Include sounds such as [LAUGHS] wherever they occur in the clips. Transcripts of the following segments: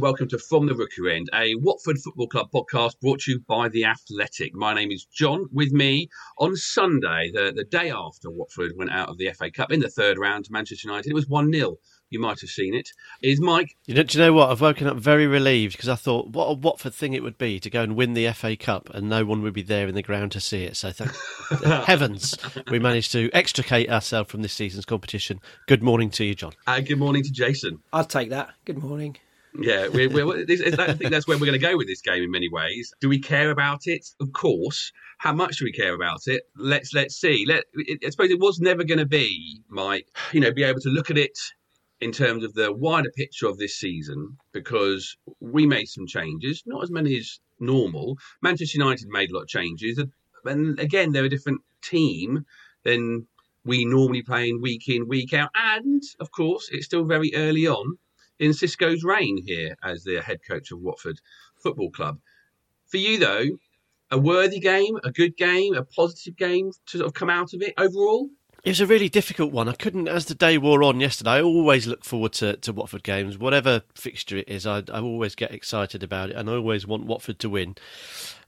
And welcome to From the Rookery End, a Watford Football Club podcast brought to you by The Athletic. My name is John. With me on Sunday, the, the day after Watford went out of the FA Cup in the third round to Manchester United, it was 1 0. You might have seen it. Is Mike. You know, do you know what? I've woken up very relieved because I thought what a Watford thing it would be to go and win the FA Cup and no one would be there in the ground to see it. So thank [LAUGHS] [LAUGHS] heavens we managed to extricate ourselves from this season's competition. Good morning to you, John. Uh, good morning to Jason. I'll take that. Good morning. Yeah, we're, we're, I think that's where we're going to go with this game in many ways. Do we care about it? Of course. How much do we care about it? Let's let's see. Let I suppose it was never going to be, Mike. You know, be able to look at it in terms of the wider picture of this season because we made some changes, not as many as normal. Manchester United made a lot of changes, and again, they're a different team than we normally play in week in week out. And of course, it's still very early on in Xisco's reign here as the head coach of Watford Football Club. For you, though, a worthy game, a good game, a positive game to sort of come out of it overall? It was a really difficult one. I couldn't, as the day wore on yesterday, I always look forward to, to Watford games. Whatever fixture it is, I, I always get excited about it and I always want Watford to win.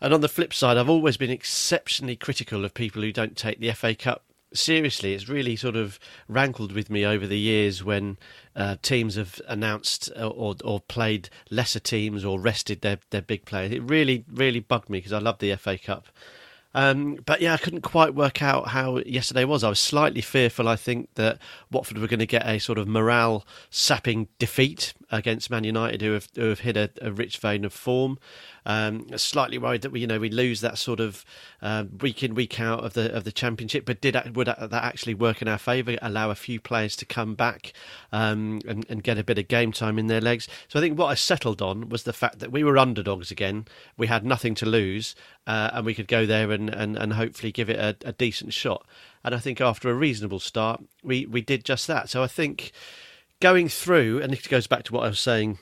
And on the flip side, I've always been exceptionally critical of people who don't take the FA Cup seriously. It's really sort of rankled with me over the years when uh, teams have announced or, or played lesser teams or rested their, their big players. It really, really bugged me because I love the FA Cup. Um, but yeah, I couldn't quite work out how yesterday was. I was slightly fearful, I think, that Watford were going to get a sort of morale sapping defeat against Man United, who have, who have hit a, a rich vein of form. Um, slightly worried that we, you know, we lose that sort of uh, week in week out of the of the championship. But did would that actually work in our favour? Allow a few players to come back um, and, and get a bit of game time in their legs. So I think what I settled on was the fact that we were underdogs again. We had nothing to lose, uh, and we could go there and, and, and hopefully give it a, a decent shot. And I think after a reasonable start, we, we did just that. So I think going through, and it goes back to what I was saying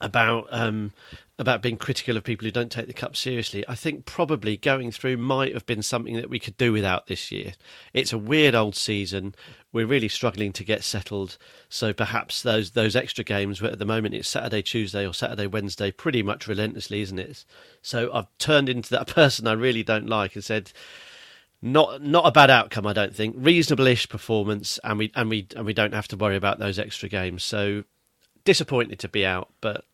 about um, about being critical of people who don't take the cup seriously. I think probably going through might have been something that we could do without this year. It's a weird old season. We're really struggling to get settled. So perhaps those those extra games where at the moment it's Saturday, Tuesday or Saturday, Wednesday, pretty much relentlessly, isn't it? So I've turned into that [LAUGHS] person I really don't like and said not not a bad outcome, I don't think. Reasonable-ish performance, and we and we and we don't have to worry about those extra games. So disappointed to be out, but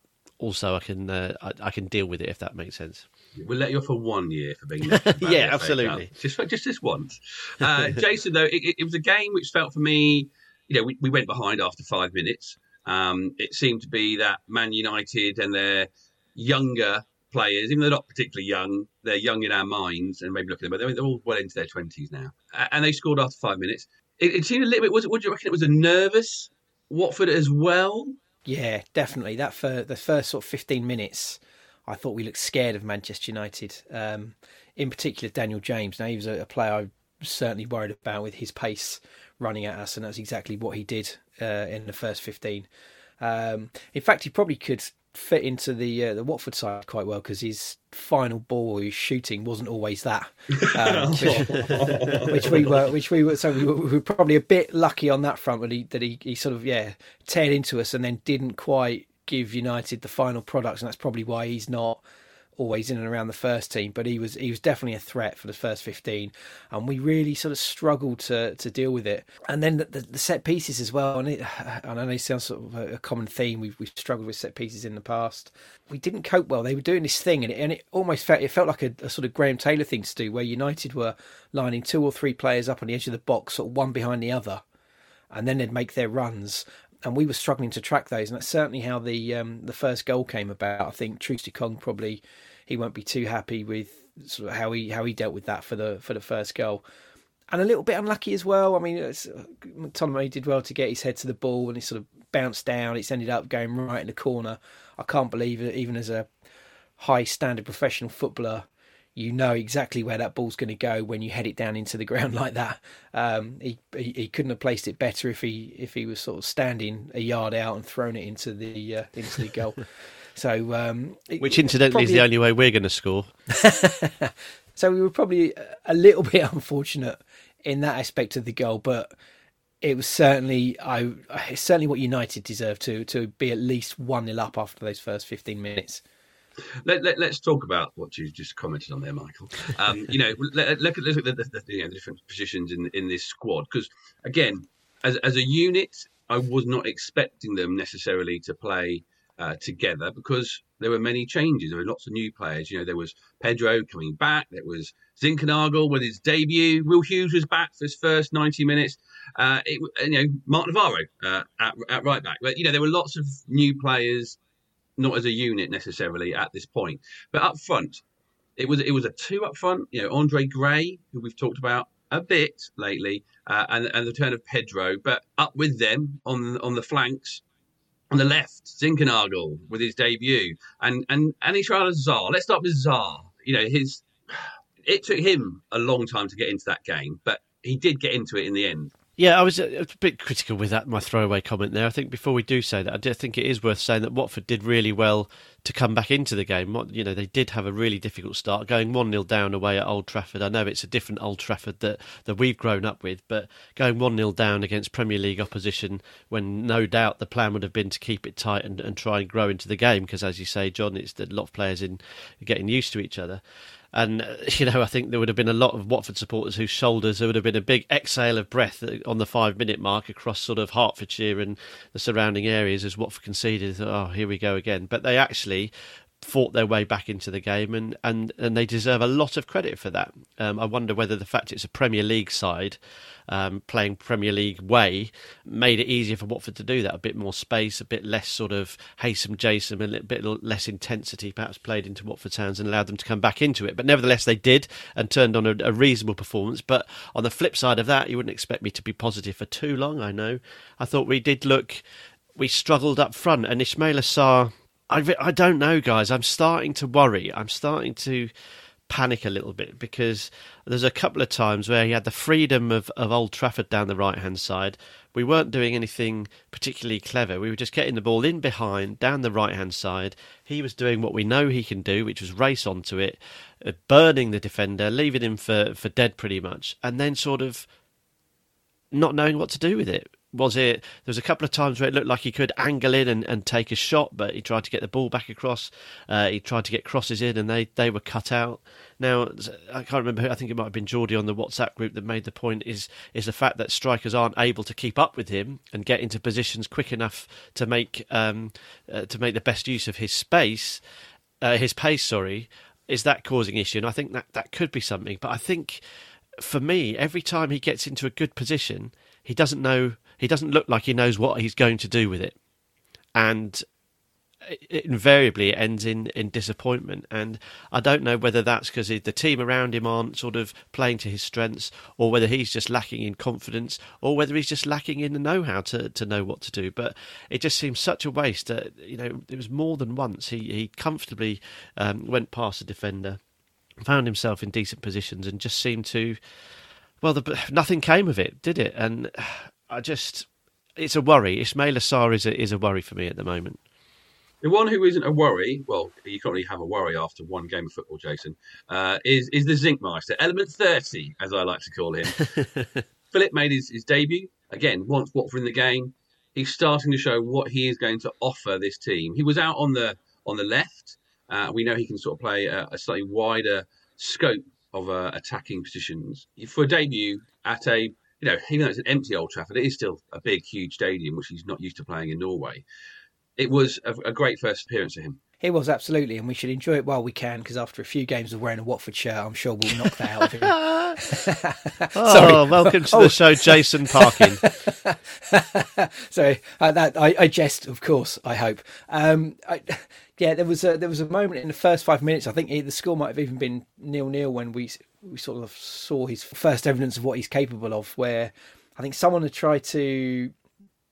also I can uh, I, I, can deal with it if that makes sense. We'll let you off for one year for being [LAUGHS] yeah, absolutely. Just just this once, uh, [LAUGHS] Jason. Though it, it, was a game which felt for me, you know, we, we went behind after five minutes. Um, it seemed to be that Man United and their younger players, even though they're not particularly young, they're young in our minds and maybe looking at them, but they're, they're all well into their twenties now, and they scored after five minutes. It, it seemed a little bit. Was it? Would you reckon it was a nervous Watford as well? Yeah, definitely. That for the first sort of fifteen minutes, I thought we looked scared of Manchester United. Um, in particular, Daniel James. Now he was a, a, player I was certainly worried about with his pace running at us, and that's exactly what he did uh, in the first fifteen. Um, in fact, he probably could fit into the uh, the Watford side quite well because his final ball his shooting wasn't always that, um, [LAUGHS] which, [LAUGHS] which, we were, which we were. So we were, we were, probably a bit lucky on that front, that he that he, he sort of yeah teared into us and then didn't quite give United the final product, and that's probably why he's not always in and around the first team, but he was he was definitely a threat for the first fifteen, and we really sort of struggled to to deal with it. And then the, the, the set pieces as well, and it, [SIGHS] I know it sounds sort of a, common theme. We've we've struggled with set pieces in the past. We didn't cope well. They were doing this thing, and it, and it almost felt it felt like a, a sort of Graham Taylor thing to do, where United were lining two or three players up on the edge of the box, sort of one behind the other, and then they'd make their runs and we were struggling to track those, and that's certainly how the um, the first goal came about. I think Troost-Ekong probably he won't be too happy with sort of how he how he dealt with that for the for the first goal. And a little bit unlucky as well. I mean, McTominay did well to get his head to the ball and he sort of bounced down. It's ended up going right in the corner. I can't believe it, even as a high standard professional footballer, you know exactly where that ball's going to go when you head it down into the [LAUGHS] ground like that. Um, he, he, he couldn't have placed it better if he if he was sort of standing a yard out and thrown it into the uh, into the goal. [LAUGHS] So, um, which incidentally probably... is the only way we're going to score. [LAUGHS] so we were probably a little [LAUGHS] bit unfortunate in that aspect of the goal, but it was certainly I it's certainly what United deserved to to be at least one 0 up after those first fifteen minutes. Let, us let, talk about what you just commented on there, Michael. Um, you know, [LAUGHS] let, look at, look at the, the, the, you know, the different positions in in this squad because again, as as a unit, I was not expecting them necessarily to play uh, together because there were many changes. There were lots of new players. You know, there was Pedro coming back. There was Zinckernagel with his debut. Will Hughes was back for his first 90 minutes. Uh, it, you know, Marc Navarro uh, at, at right back. But, you know, there were lots of new players, not as a unit necessarily at this point. But up front, it was it was a two up front. You know, Andre Gray, who we've talked about a bit lately, uh, and and the turn of Pedro, but up with them on on the flanks on the left, Zinckernagel with his debut, and and and Ismaila Sarr. Let's start with Sarr. You know, his it took him a long time to get into that game, but he did get into it in the end. Yeah, I was uh, a, bit critical with that, my throwaway comment there. I think before we do say that, I do think it is worth saying that Watford did really well to come back into the game. You know, they did have a really difficult start, going 1 0 down away at Old Trafford. I know it's a different Old Trafford that, that we've grown up with, but going 1 0 down against Premier League opposition when no doubt the plan would have been to keep it tight and, and try and grow into the game, because as you say, John, it's a lot of players in getting used to each other. And, uh, [LAUGHS] you know, I think there would have been a lot of Watford supporters whose shoulders, there would have been a big exhale of breath on the five minute mark across sort of Hertfordshire and the surrounding areas as Watford conceded. Oh, here we go again. But they actually fought their way back into the game, and, and, and they deserve a lot of credit for that. Um, I wonder whether the fact it's a Premier League side um, playing Premier League way made it easier for Watford to do that. A bit more space, a bit less sort of Haysom Jason, a little bit less intensity perhaps played into Watford's hands and allowed them to come back into it. But nevertheless, they did and turned on a, a reasonable performance. But on the flip side of that, you wouldn't expect me to be positive for too long, I know. I thought we did look, we struggled up front, and Ismaila Sarr I, I don't know, guys. I'm starting to worry. I'm starting to panic a little bit because there's a couple of times where he had the freedom of, of Old Trafford down the right hand side. We weren't doing anything particularly clever. We were just getting the ball in behind, down the right hand side. He was doing what we know he can do, which was race onto it, uh, burning the defender, leaving him for, for dead pretty much, and then sort of not knowing what to do with it was it there was a couple of times where it looked like he could angle in and, and take a shot but he tried to get the ball back across. Uh, he tried to get crosses in and they, they were cut out. Now I can't remember who I think it might have been Geordie on the WhatsApp group that made the point is is the fact that strikers aren't able to keep up with him and get into positions quick enough to make um, uh, to make the best use of his space uh, his pace sorry is that causing issue? And I think that that could be something. But I think for me every time he gets into a good position he doesn't know he doesn't look like he knows what he's going to do with it. And it invariably it ends in, in disappointment. And I don't know whether that's because the team around him aren't sort of playing to his strengths, or whether he's just lacking in confidence, or whether he's just lacking in the know how to, to know what to do. But it just seems such a waste. That, you know, it was more than once he, he comfortably um, went past the defender, found himself in decent positions, and just seemed to. Well, the, nothing came of it, did it? And I just, it's a worry. Ismaila Sarr is a, is a worry for me at the moment. The one who isn't a worry, well, you can't really have a worry after one game of football, Jason, uh, is is the Zinkmeister, element 30, as I like to call him. [LAUGHS] Philip made his, his debut. Again, once Watford in the game, he's starting to show what he is going to offer this team. He was out on the on the left. Uh, we know he can sort of play a, a slightly wider scope of uh, attacking positions. For a debut at a, you know, even though it's an empty Old Trafford, it is still a big, huge stadium, which he's not used to playing in Norway it was a, a great first appearance for him. It was absolutely, and we should enjoy it while we can. Because after a few games of wearing a Watford shirt, I'm sure we'll knock that out of him. [LAUGHS] [LAUGHS] oh, welcome to oh. the show, Jason Parkin. [LAUGHS] Sorry, uh, that I, I, jest, of course. I hope. Um, I, yeah, there was a there was a moment in the first five minutes. I think the score might have even been nil nil when we we sort of saw his first evidence of what he's capable of. Where I think someone had tried to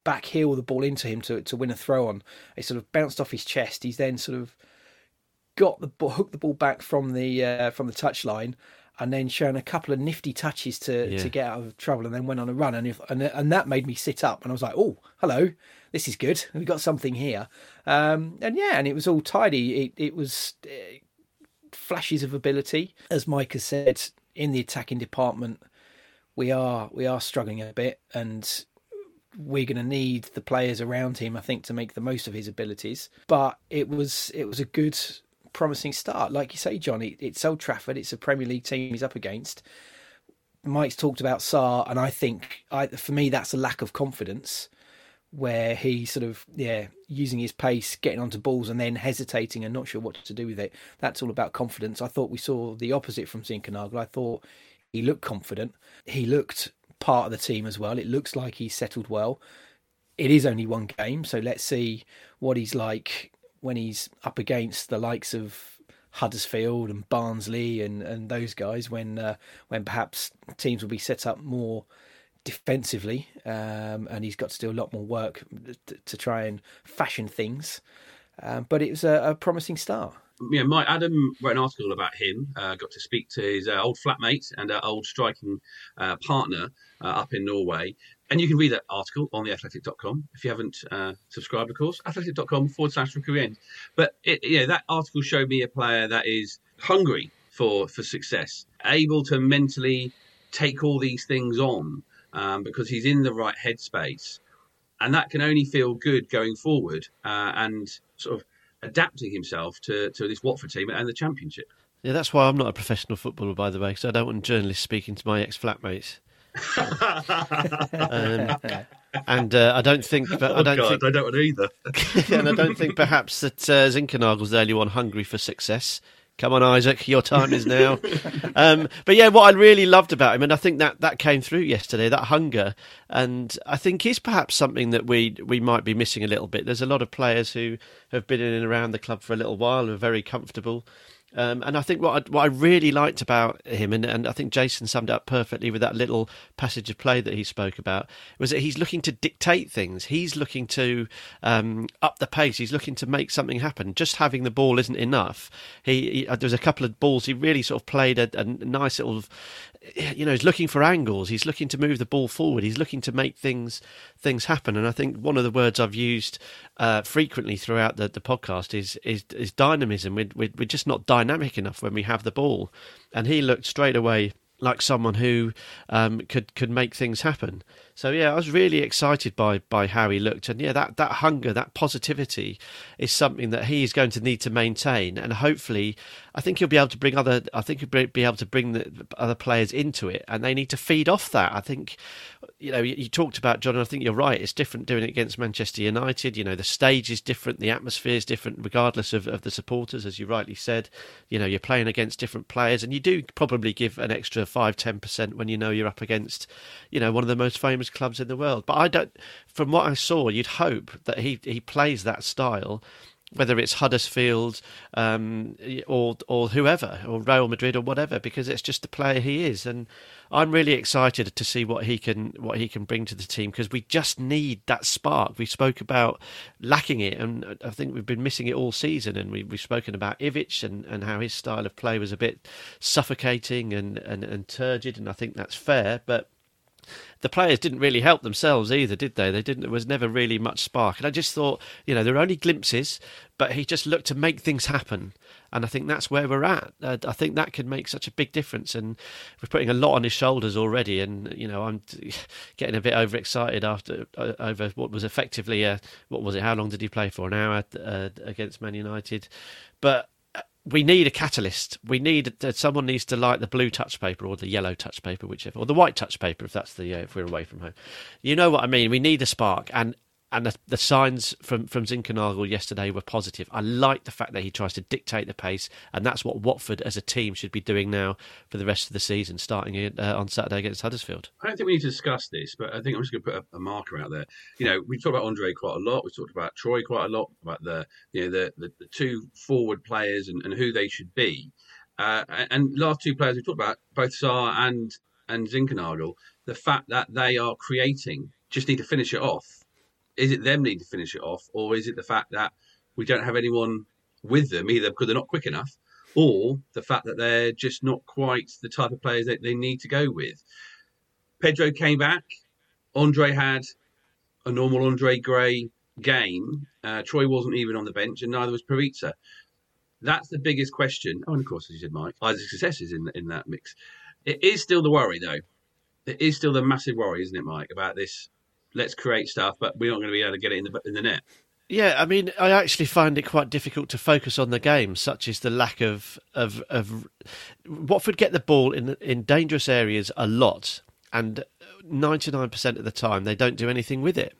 back heel the ball into him to, to win a throw on. It sort of bounced off his chest. He's then sort of got the ball, hooked the ball back from the uh, from the touchline, and then shown a couple of nifty touches to, yeah. to get out of trouble, and then went on a run. And if, and and that made me sit up, and I was like, oh, hello, this is good. We've got something here. Um, and yeah, and it was all tidy. It it was uh, flashes of ability, as Mike has said in the attacking department. We are we are struggling a bit, and we're going to need the players around him, I think, to make the most of his abilities. But it was it was a good, promising start. Like you say, John, it, it's Old Trafford. It's a Premier League team he's up against. Mike's talked about Sarr, and I think I, for me that's a lack of confidence, where he sort of yeah using his pace, getting onto balls, and then hesitating and not sure what to do with it. That's all about confidence. I thought we saw the opposite from Zinckernagel. I thought he looked confident. He looked part of the team as well. It looks like he's settled well. It is only one game, so let's see what he's like when he's up against the likes of Huddersfield and Barnsley and, and those guys. When uh, when perhaps teams will be set up more defensively, um, and he's got to do a lot more work to, to try and fashion things. Um, but it was a, a promising start yeah, Mike Adam wrote an article about him. Uh, got to speak to his uh, old flatmate and uh, old striking uh, partner uh, up in Norway. And you can read that article on theathletic.com if you haven't uh, subscribed, of course. Athletic.com forward slash end. But it, you know, that article showed me a player that is hungry for, for success, able to mentally take all these things on um, because he's in the right headspace. And that can only feel good going forward and sort of adapting himself to, to this Watford team and the Championship. Yeah, that's why I'm not a professional footballer, by the way, because I don't want journalists speaking to my ex flatmates. [LAUGHS] um, and uh, I don't think, but I oh, don't God, think I don't want either. [LAUGHS] and I don't think perhaps that uh, Zinckernagel's the only one hungry for success. Come on, Isaac, your time is now. [LAUGHS] um, but yeah, what I really loved about him, and I think that that came through yesterday, that hunger, and I think is perhaps something that we we might be missing a little bit. There's a lot of players who have been in and around the club for a little while, and are very comfortable. Um, and I think what I, what I really liked about him, and, and I think Jason summed up perfectly with that little passage of play that he spoke about, was that he's looking to dictate things. He's looking to um, up the pace. He's looking to make something happen. Just having the ball isn't enough. He, he uh, there's a couple of balls he really sort of played a, a nice little you know, he's looking for angles. He's looking to move the ball forward. He's looking to make things things happen. And I think one of the words I've used uh, frequently throughout the, the podcast is is, is dynamism. We're, we're, we're just not dynamic enough when we have the ball. And he looked straight away like someone who um, could could make things happen. So yeah, I was really excited by by how he looked, and yeah, that that hunger, that positivity, is something that he is going to need to maintain, and hopefully, I think he'll be able to bring other. I think he'll be able to bring the other players into it, and they need to feed off that. I think, you know, you, you talked about John, and I think you're right. It's different doing it against Manchester United. You know, the stage is different, the atmosphere is different, regardless of, of the supporters, as you rightly said. You know, you're playing against different players, and you do probably give an extra five, ten percent when you know you're up against, you know, one of the most famous clubs in the world. But I don't. From what I saw, you'd hope that he he plays that style whether it's Huddersfield um, or or whoever, or Real Madrid or whatever, because it's just the player he is, and I'm really excited to see what he can what he can bring to the team because we just need that spark. We spoke about lacking it, and I think we've been missing it all season. And we, we've spoken about Ivic and, and how his style of play was a bit suffocating and, and, and turgid, and I think that's fair, but the players didn't really help themselves either, did they? They didn't. There was never really much spark, and I just thought, you know, there were only glimpses, but he just looked to make things happen, and I think that's where we're at. Uh, I think that could make such a big difference, and we're putting a lot on his shoulders already. And you know, I'm [LAUGHS] getting a bit overexcited after uh, over what was effectively a what was it? How long did he play for? An hour uh, against Man United, but we need a catalyst. We need uh, someone needs to light the blue touch paper or the yellow touch paper, whichever, or the white touch paper if that's the uh, if we're away from home. You know what I mean? We need a spark, and and the, the, signs from from Zinckernagel yesterday were positive. I like the fact that he tries to dictate the pace, and that's what Watford as a team should be doing now for the rest of the season, starting uh, on Saturday against Huddersfield. I don't think we need to discuss this, but I think I'm just going to put a, a, marker out there. You know, we talked about Andre quite a lot. We talked about Troy quite a lot about the you know the the, the two forward players and, and who they should be. Uh, and last two players we talked about, both Sarr and and Zinckernagel, the fact that they are creating just need to finish it off is it them needing to finish it off, or is it the fact that we don't have anyone with them either because they're not quick enough, or the fact that they're just not quite the type of players that they need to go with? Pedro came back. Andre had a normal Andre Gray game. Uh, Troy wasn't even on the bench, and neither was Perica. That's the biggest question. Oh, and of course, as you said, Mike, Isaac Success is in in that mix. It is still the worry, though. It is still the massive worry, isn't it, Mike, about this let's create stuff, but we're not going to be able to get it in the in the net. Yeah, I mean, I actually find it quite difficult to focus on the game, such as the lack of of of Watford get the ball in in dangerous areas a lot, and ninety nine percent of the time they don't do anything with it.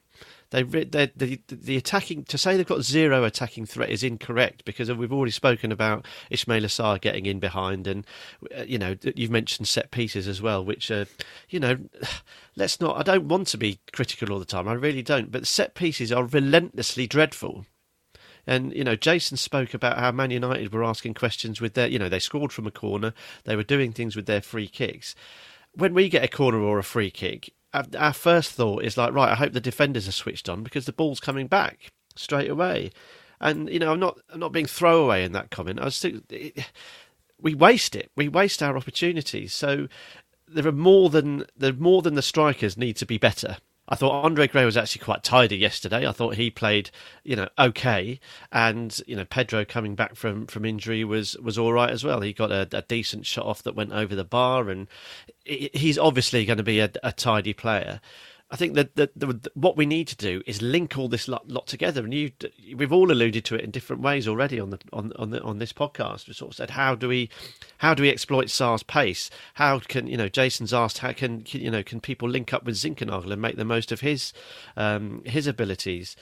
They the the attacking to say they've got zero attacking threat is incorrect because we've already spoken about Ismaila Sarr getting in behind, and uh, you know you've mentioned set pieces as well, which are you know [SIGHS] let's not. I don't want to be critical all the time. I really don't, but set pieces are relentlessly dreadful. And you know, Jason spoke about how Man United were asking questions with their, you know, they scored from a corner, they were doing things with their free kicks. When we get a corner or a free kick, our, first thought is like, right, I hope the defenders are switched on because the ball's coming back straight away. And you know, I'm not I'm not being throwaway in that comment. I was thinking, we waste it. We waste our opportunities. So there are more than there more than the strikers need to be better. I thought Andre Gray was actually quite tidy yesterday. I thought he played, you know, okay, and you know Pedro coming back from from injury was was all right as well. He got a, a decent shot off that went over the bar, and he's obviously going to be a, a tidy player. I think that what we need to do is link all this lot, lot, together, and you we've all alluded to it in different ways already on the on on, the, on this podcast. We sort of said how do we how do we exploit Sarr's pace? How can you know? Jason's asked how can you know can people link up with Zinckernagel and make the most of his um, his abilities?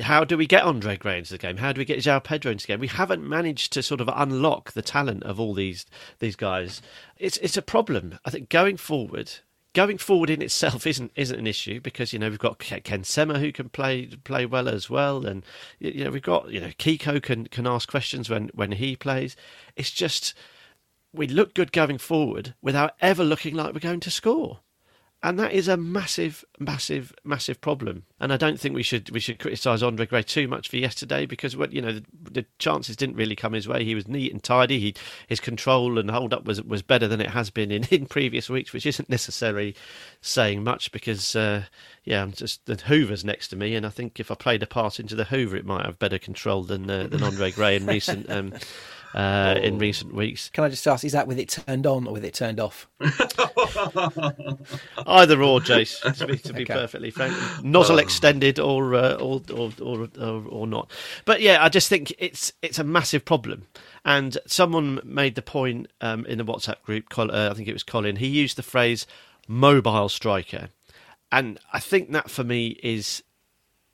how do we get Andre Gray into the game? How do we get João Pedro into the game? We haven't managed to sort of unlock the talent of all these these guys. It's it's a problem. I think going forward, going forward in itself isn't isn't an issue because you know we've got Ken Sema who can play play well as well, and you know we've got you know Kiko can can ask questions when when he plays. It's just we look good going forward without ever looking like we're going to score and that is a massive, massive, massive problem. And I don't think we should we should criticise Andre Gray too much for yesterday because you know the, the, chances didn't really come his way. He was neat and tidy. He his control and hold up was was better than it has been in, [LAUGHS] in previous weeks, which isn't necessarily saying much because uh, yeah, I'm just the Hoover's next to me, and I think if I played a pass into the Hoover, it might have better control than uh, than Andre Gray in recent. Um, [LAUGHS] uh, oh. in recent weeks. Can I just ask, is that with it turned on or with it turned off? [LAUGHS] Either or, Jace, to be, to be [LAUGHS] okay. perfectly frank. Nozzle oh. extended or, uh, or, or, or, or, or not. But yeah, I just think it's, it's a massive problem. And someone made the point um, in the WhatsApp group, uh, I think it was Colin, he used the phrase mobile striker. And I think that for me is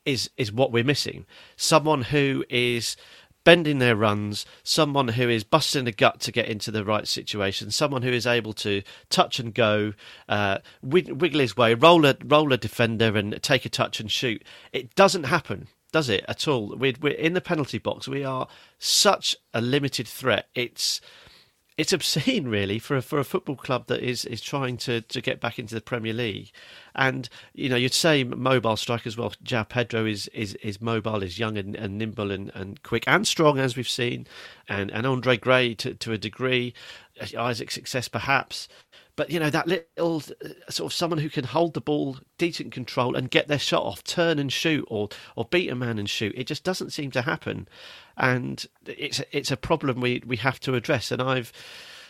is is what we're missing. Someone who is bending their runs, someone who is busting the gut to get into the right situation, someone who is able to touch and go, uh, wiggle his way, roll a, roll a defender and take a touch and shoot. It doesn't happen. does it at all? We're, we're in the penalty box. We are such a limited threat. It's it's obscene, really, for a, for a football club that is, is trying to, to get back into the Premier League. And you know, you'd say mobile strikers. Well, João Pedro is, is, is mobile, is young and, and nimble and, and quick and strong, as we've seen, and and Andre Gray to to a degree, Isaac's success perhaps. But you know that little uh, sort of someone who can hold the ball, decent control, and get their shot off, turn and shoot, or or beat a man and shoot. It just doesn't seem to happen, and it's it's a problem we we have to address. And I've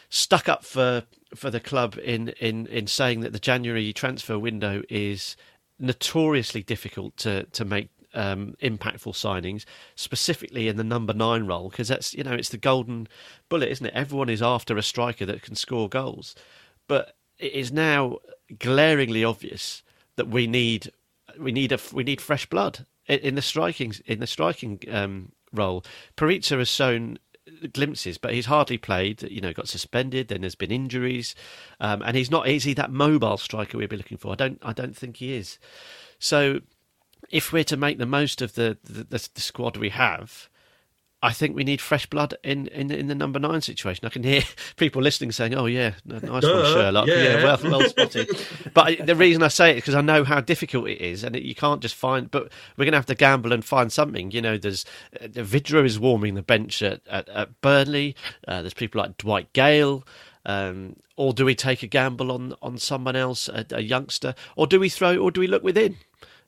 stuck up for for the club in in in saying that the January transfer window is notoriously difficult to to make um, impactful signings, specifically in the number nine role, because that's you know it's the golden bullet, isn't it? Everyone is after a striker that can score goals, but it is now glaringly obvious that we need we need a we need fresh blood in the striking in the striking um, role. Perica has shown glimpses, but he's hardly played. You know, got suspended. Then there's been injuries, um, and he's not. Is he that mobile striker we'd be looking for? I don't. I don't think he is. So, if we're to make the most of the, the, the squad we have, I think we need fresh blood in, in, in the number nine situation. I can hear [LAUGHS] people listening saying, "Oh yeah, nice one, Sherlock. Yeah, yeah well, well spotted." [LAUGHS] but the reason I say it is because I know how difficult it is, and you can't just find. But we're going to have to gamble and find something. You know, there's uh, Vydra is warming the bench at at, at Burnley. Uh, there's people like Dwight Gayle. Um, or do we take a gamble on on someone else, a, a youngster, or do we throw, or do we look within?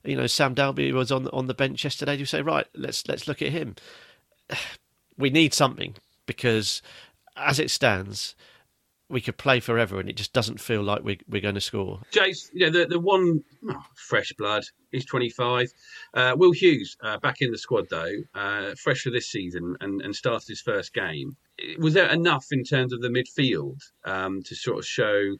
You know, Sam Dalby was on on the bench yesterday. Do you say right? Let's let's look at him [SIGHS] we need something because as it stands, we could play forever, and it just doesn't feel like we, we're going to score. Jace, you know the the one oh, fresh blood. He's 25. Uh, Will Hughes uh, back in the squad though, uh, fresh for this season, and, and started his first game. Was there enough in terms of the midfield um, to sort of show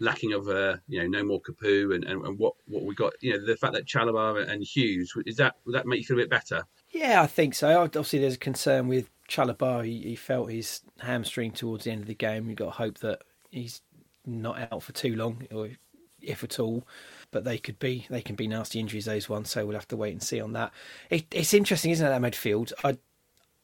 lacking of uh, you know no more Capoue and, and, and, what what we got? You know the fact that Chalobah and Hughes is that would that make you feel a bit better? Yeah, I think so. Obviously, there's a concern with Chalobah. He, he felt his hamstring towards the end of the game. You've got to hope that he's not out for too long, or if at all. But they could be they can be nasty injuries those ones. So we'll have to wait and see on that. It, it's interesting, isn't it? That midfield. I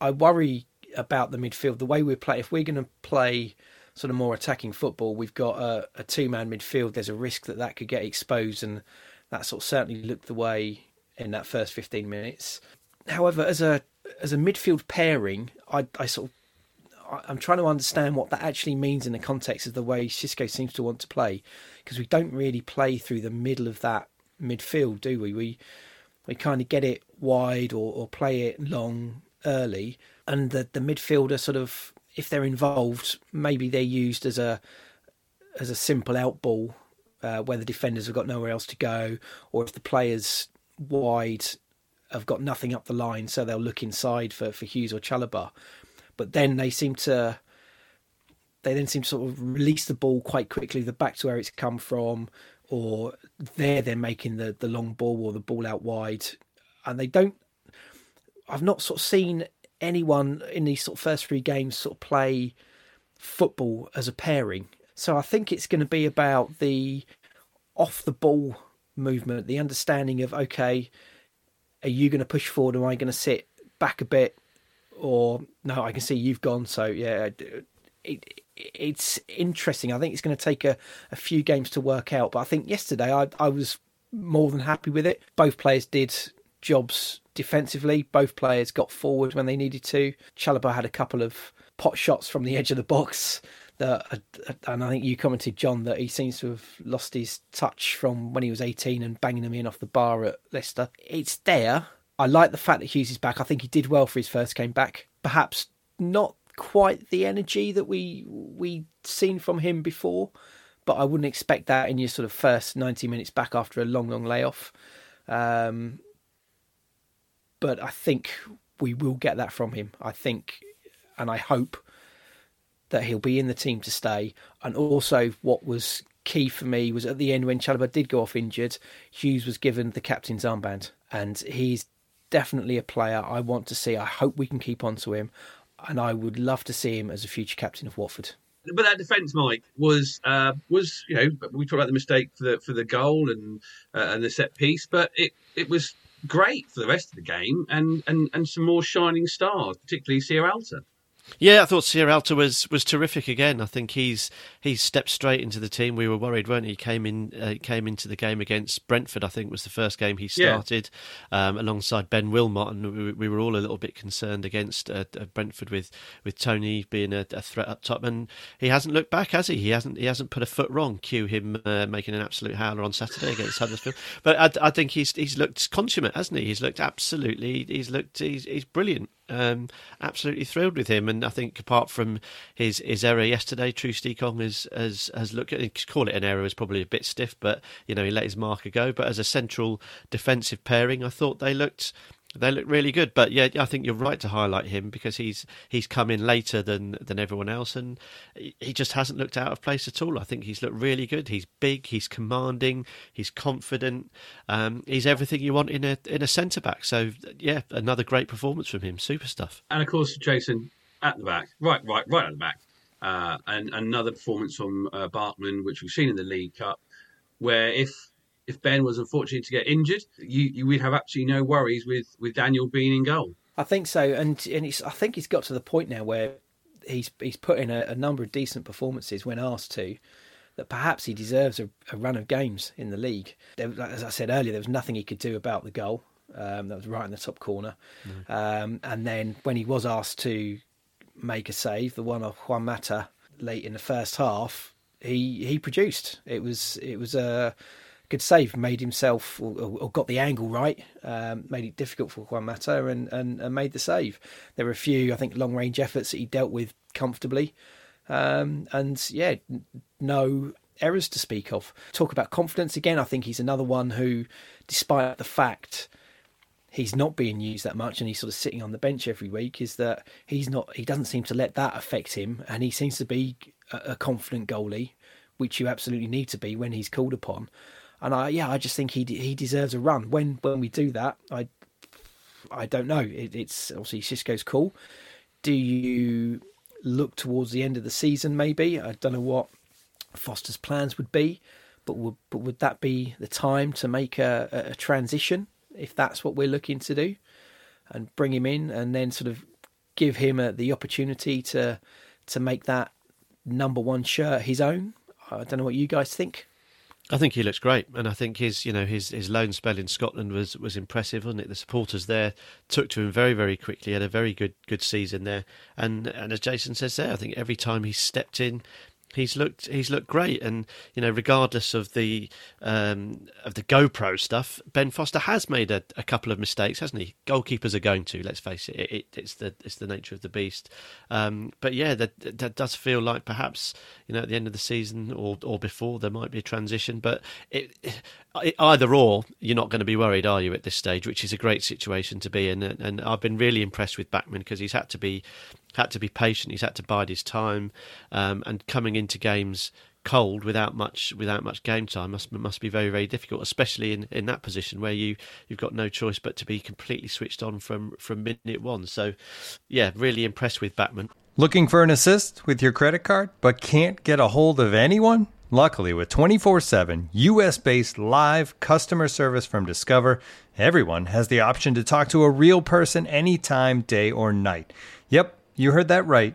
I worry about the midfield. The way we play. If we're going to play sort of more attacking football, we've got a, a two man midfield. There's a risk that that could get exposed, and that sort of certainly looked the way in that first 15 minutes however, as a as a midfield pairing, I, I sort of I'm trying to understand what that actually means in the context of the way Xisco seems to want to play, because we don't really play through the middle of that midfield, do we? We we kind of get it wide or, or play it long early, and the the midfielder sort of if they're involved, maybe they're used as a as a simple out ball uh, where the defenders have got nowhere else to go, or if the players wide have got nothing up the line, so they'll look inside for, for Hughes or Chalobah. But then they seem to they then seem to sort of release the ball quite quickly, the back to where it's come from, or there they're making the, the long ball or the ball out wide. And they don't I've not sort of seen anyone in these sort of first three games sort of play football as a pairing. So I think it's going to be about the off the ball movement, the understanding of okay, are you going to push forward? Or am I going to sit back a bit? Or no, I can see you've gone. So yeah, it, it's interesting. I think it's going to take a, a few games to work out. But I think yesterday I, I was more than happy with it. Both players did jobs defensively. Both players got forward when they needed to. Chalobah had a couple of pot shots from the edge of the box that, and I think you commented, John, that he seems to have lost his touch from when he was 18 and banging them in off the bar at Leicester. It's there. I like the fact that Hughes is back. I think he did well for his first game back. Perhaps not quite the energy that we we seen from him before, but I wouldn't expect that in your sort of first 90 minutes back after a long, long layoff. Um, but I think we will get that from him. I think, and I hope that he'll be in the team to stay. And also, what was key for me was at the end when Chalobah did go off injured, Hughes was given the captain's armband, and he's definitely a player I want to see. I hope we can keep on to him, and I would love to see him as a future captain of Watford. But that defence, Mike, was uh, was you know we talked about the mistake for the for the goal and uh, and the set piece, but it it was great for the rest of the game and, and, and some more shining stars, particularly Sierralta. Yeah, I thought Sierralta was was terrific again. I think he's he's stepped straight into the team. We were worried, weren't he? Came in uh, came into the game against Brentford. I think was the first game he started yeah. um, alongside Ben Wilmot, and we, we, were all a little bit concerned against uh, uh, Brentford with, with Toney being a, a, threat up top. And he hasn't looked back, has he? He hasn't he hasn't put a foot wrong. Cue him uh, making an absolute howler on Saturday against Huddersfield. But I, I, think he's he's looked consummate, hasn't he? He's looked absolutely. He's looked he's, he's brilliant. Um, absolutely thrilled with him, and I think apart from his his error yesterday, Troost-Ekong has has has looked. Call it an error is probably a bit stiff, but you know he let his marker go. But as a central defensive pairing, I thought they looked they look really good. But yeah, I think you're right to highlight him because he's he's come in later than than everyone else, and he just hasn't looked out of place at all. I think he's looked really good. He's big, he's commanding, he's confident. Um, he's everything you want in a in a centre back. So yeah, another great performance from him. Super stuff. And of course, Jason at the back, right, right, right at the back. Uh, and another performance from uh, which we've seen in the League Cup, where if if Ben was unfortunate to get injured, you, you would have absolutely no worries with, with Daniel being in goal. I think so, and and I think he's got to the point now where he's he's put in a, a number of decent performances when asked to. That perhaps he deserves a, a run of games in the league. There, as I said earlier, there was nothing he could do about the goal. Um, that was right in the top corner. Mm. Um, and then when he was asked to make a save, the one of Juan Mata late in the first half, he he produced. It was it was a good save, made himself or, or got the angle right, um, made it difficult for Juan Mata and, and, and, made the save. There were a few, I think, long range efforts that he dealt with comfortably. Um, and yeah, no errors to speak of. Talk about confidence again. I think he's another one who, despite the fact he's not being used that much and he's sort of sitting on the bench every week, is that he's not. He doesn't seem to let that affect him, and he seems to be a, a confident goalie, which you absolutely need to be when he's called upon. And I, yeah, I just think he he deserves a run. When when we do that, I I don't know. It, it's obviously Xisco's call. Do you look towards the end of the season? Maybe I don't know what Foster's plans would be, but would but would that be the time to make a, a transition if that's what we're looking to do, and bring him in and then sort of give him a, the opportunity to to make that number one shirt his own? I don't know what you guys think. I think he looks great, and I think his you know his his loan spell in Scotland was was impressive, wasn't it? The supporters there took to him very very quickly, He had a very good good season there, and and as Jason says there, I think every time he stepped in, he's looked he's looked great, and you know, regardless of the um, of the GoPro stuff, Ben Foster has made a, a, couple of mistakes, hasn't he? Goalkeepers are going to. Let's face it, it, it it's the it's the nature of the beast. Um, but yeah, that that does feel like perhaps you know at the end of the season or or before there might be a transition, but it, it, either or, you're not going to be worried, are you, at this stage? Which is a great situation to be in, and, and I've been really impressed with Bachmann because he's had to be had to be patient. He's had to bide his time, um, and coming into games cold without much without much game time must must be very very difficult, especially in, in that position where you you've got no choice but to be completely switched on from from minute one. So, yeah, really impressed with Bachmann. Looking for an assist with your credit card, but can't get a hold of anyone. Luckily, with 24 7 US based live customer service from Discover, everyone has the option to talk to a real person anytime, day or night. Yep, you heard that right.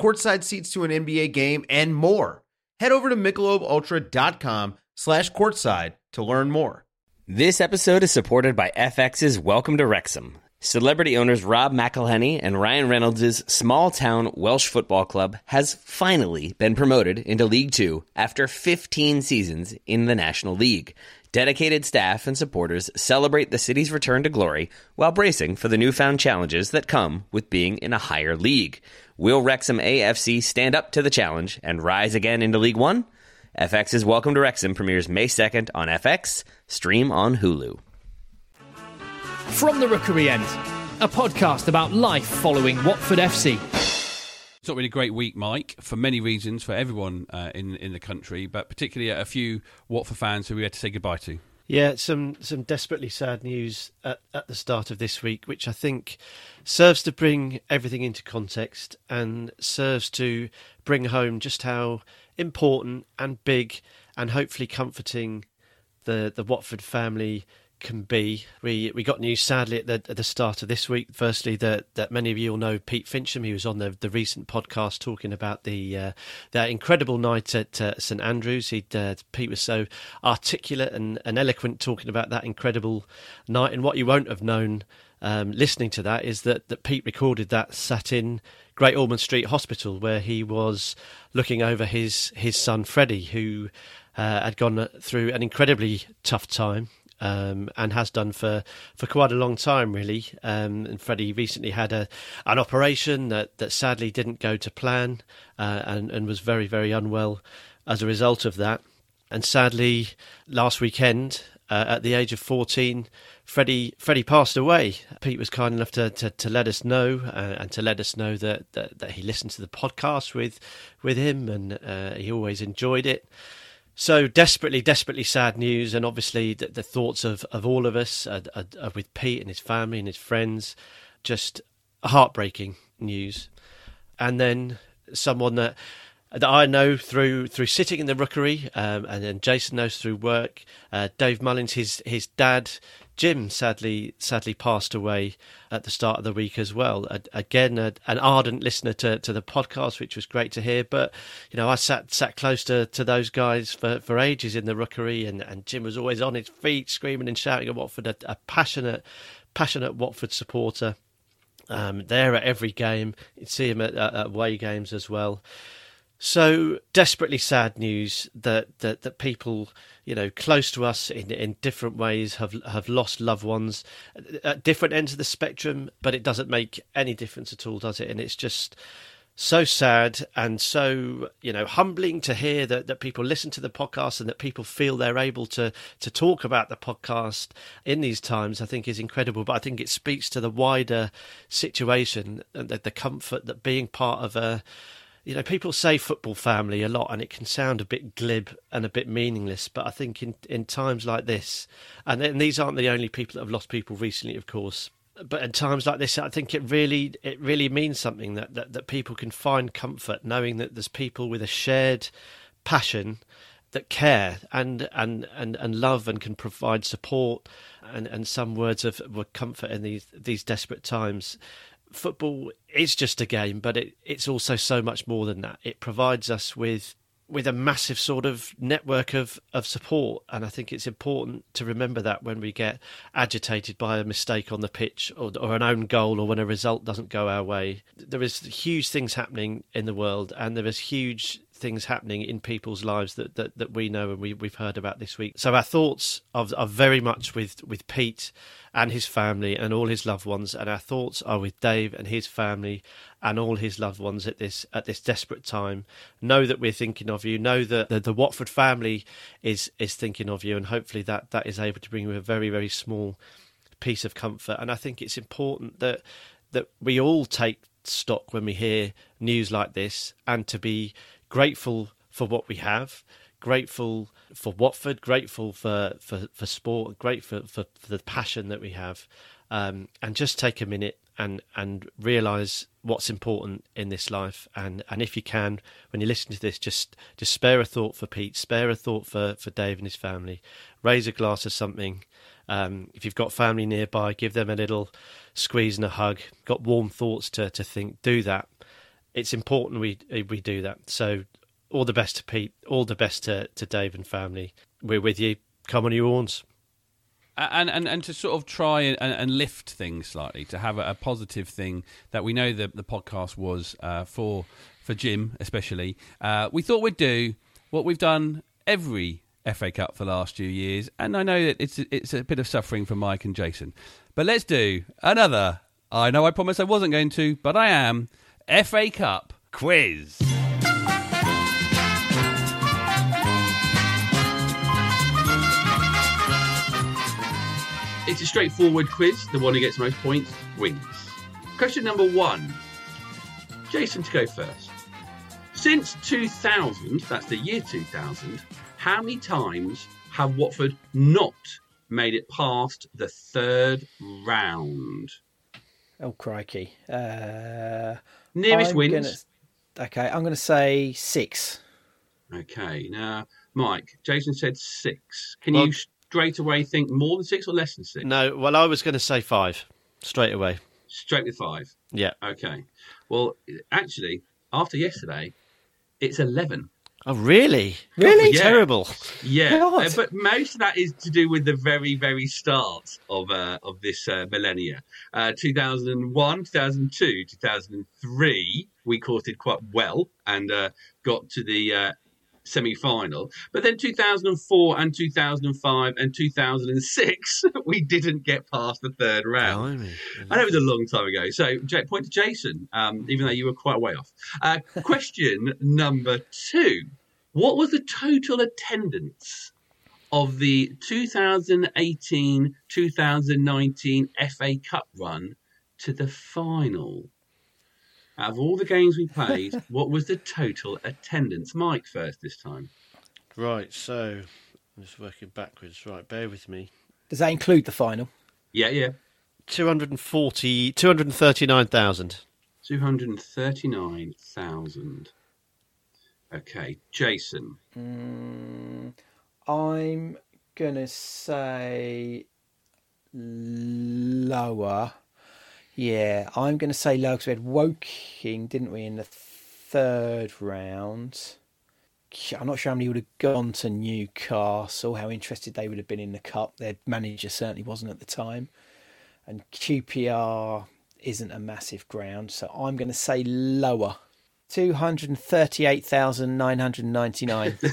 courtside seats to an NBA game, and more. Head over to MichelobUltra.com slash courtside to learn more. This episode is supported by FX's Welcome to Wrexham. Celebrity owners Rob McElhenney and Ryan Reynolds' small town Welsh football club has finally been promoted into League Two after 15 seasons in the National League. Dedicated staff and supporters celebrate the city's return to glory while bracing for the newfound challenges that come with being in a higher league. Will Wrexham AFC stand up to the challenge and rise again into League One? FX's Welcome to Wrexham premieres May 2nd on FX, stream on Hulu. From the Rookery End, a podcast about life following Watford FC. It's not been a great week, Mike, for many reasons for everyone uh, in in the country, but particularly a few Watford fans who we had to say goodbye to. Yeah, some some desperately sad news at, at the start of this week, which I think serves to bring everything into context and serves to bring home just how important and big and hopefully comforting the the Watford family can be. We we got news sadly at the, at the start of this week. Firstly, that that many of you will know Pete Fincham. He was on the the recent podcast talking about the uh, that incredible night at uh, St Andrews. He uh, Pete was so articulate and, and eloquent talking about that incredible night. And what you won't have known um, listening to that is that that Pete recorded that sat in Great Ormond Street Hospital where he was looking over his his son Freddie who. Uh, had gone through an incredibly tough time um, and has done for, for quite a long time, really. Um, and Freddie recently had a an operation that, that sadly didn't go to plan uh, and, and was very, very unwell as a result of that. And sadly, last weekend, uh, at the age of 14, Freddie Freddie passed away. Pete was kind enough to, to, to let us know uh, and to let us know that, that, that, he listened to the podcast with with him and uh, he always enjoyed it. So desperately, desperately sad news, and obviously the, the thoughts of, of all of us are, are, are, with Pete and his family and his friends. Just heartbreaking news, and then someone that that I know through through sitting in the rookery, um, and then Jason knows through work. Uh, Dave Mullins, his his dad, Jim sadly sadly passed away at the start of the week as well. again, a, an ardent listener to, to the podcast, which was great to hear. But you know, I sat sat close to, to those guys for, for ages in the rookery, and, and Jim was always on his feet, screaming and shouting at Watford. A, a passionate passionate Watford supporter. Um, there at every game, you'd see him at, at away games as well. So desperately sad news that, that, that people, you know, close to us in, in different ways have have lost loved ones at different ends of the spectrum, but it doesn't make any difference at all, does it? And it's just so sad and so you know humbling to hear that, that people listen to the podcast and that people feel they're able to to talk about the podcast in these times i think is incredible but i think it speaks to the wider situation and the, the comfort that being part of a you know, people say football family a lot, and it can sound a bit glib and a bit meaningless. But I think in in times like this, and, and these aren't the only people that have lost people recently, of course. But in times like this, I think it really it really means something that, that, that people can find comfort knowing that there's people with a shared passion that care and and and, and love and can provide support and, and some words of, comfort in these these desperate times football is just a game, but it, it's also so much more than that. It provides us with with a massive sort of network of, of support. And I think it's important to remember that when we get agitated by a mistake on the pitch or, or an own goal or when a result doesn't go our way. There is huge things happening in the world and there is huge things happening in people's lives that, that, that we know and we, we've heard about this week. So our thoughts are, are very much with, with Pete and his family and all his loved ones, and our thoughts are with Dave and his family and all his loved ones at this at this desperate time. Know that we're thinking of you. Know that the, the Watford family is is thinking of you, and hopefully that that is able to bring you a very very small piece of comfort. And I think it's important that that we all take stock when we hear news like this, and to be grateful for what we have, grateful for Watford, grateful for, for, for sport, grateful for, for the passion that we have, um, and just take a minute and and realise what's important in this life. And, and if you can, when you listen to this, just just spare a thought for Pete, spare a thought for, for Dave and his family, raise a glass of something. Um, if you've got family nearby, give them a little squeeze and a hug. Got warm thoughts to, to think, do that it's important we we do that. So all the best to Pete, all the best to, to Dave and family. We're with you. Come on, you horns. And, and and to sort of try and, and lift things slightly, to have a, a, positive thing that we know that the podcast was uh, for for Jim especially. Uh, we thought we'd do what we've done every FA Cup for the last few years, and I know that it's it's a bit of suffering for Mike and Jason, but let's do another. I know I promised I wasn't going to, but I am FA Cup quiz. It's a straightforward quiz. The one who gets most points wins. Question number one. Jason to go first. Since 2000, that's the year 2000, how many times have Watford not made it past the third round? Oh crikey! Uh, Nearest I'm wins. gonna- okay, I'm going to say six. Okay, now, Mike, Jason said six. Can Well- you straight away think more than six or less than six? No, well, I was going to say five straight away. Straight with five. Yeah. Okay. Well, actually, after yesterday, it's 11. Oh, really? Really? Yeah. Terrible. Yeah, God. uh, but most of that is to do with the very, very start of uh, of this uh, millennia. Uh, 2001, 2002, 2003, we courted quite well and uh, got to the uh, semi-final. But then 2004 and 2005 and 2006, [LAUGHS] we didn't get past the third round. Blimey. I know it was a long time ago. So, point to Jason, um, even though you were quite a way off. Uh, [LAUGHS] question number two What was the total attendance of the 2018 2019 FA Cup run to the final? Out of all the games we played, [LAUGHS] what was the total attendance? Mike first this time. Right, so I'm just working backwards. Right, bear with me. Does that include the final? Yeah, yeah. 240, 239,000. 239,000. Okay, Jason. Mm, I'm gonna say lower. Yeah, I'm gonna say lower because we had Woking, didn't we, in the third round? I'm not sure how many would have gone to Newcastle, how interested they would have been in the cup. Their manager certainly wasn't at the time, and QPR isn't a massive ground, so I'm going to say lower. 238,999. [LAUGHS] [LAUGHS]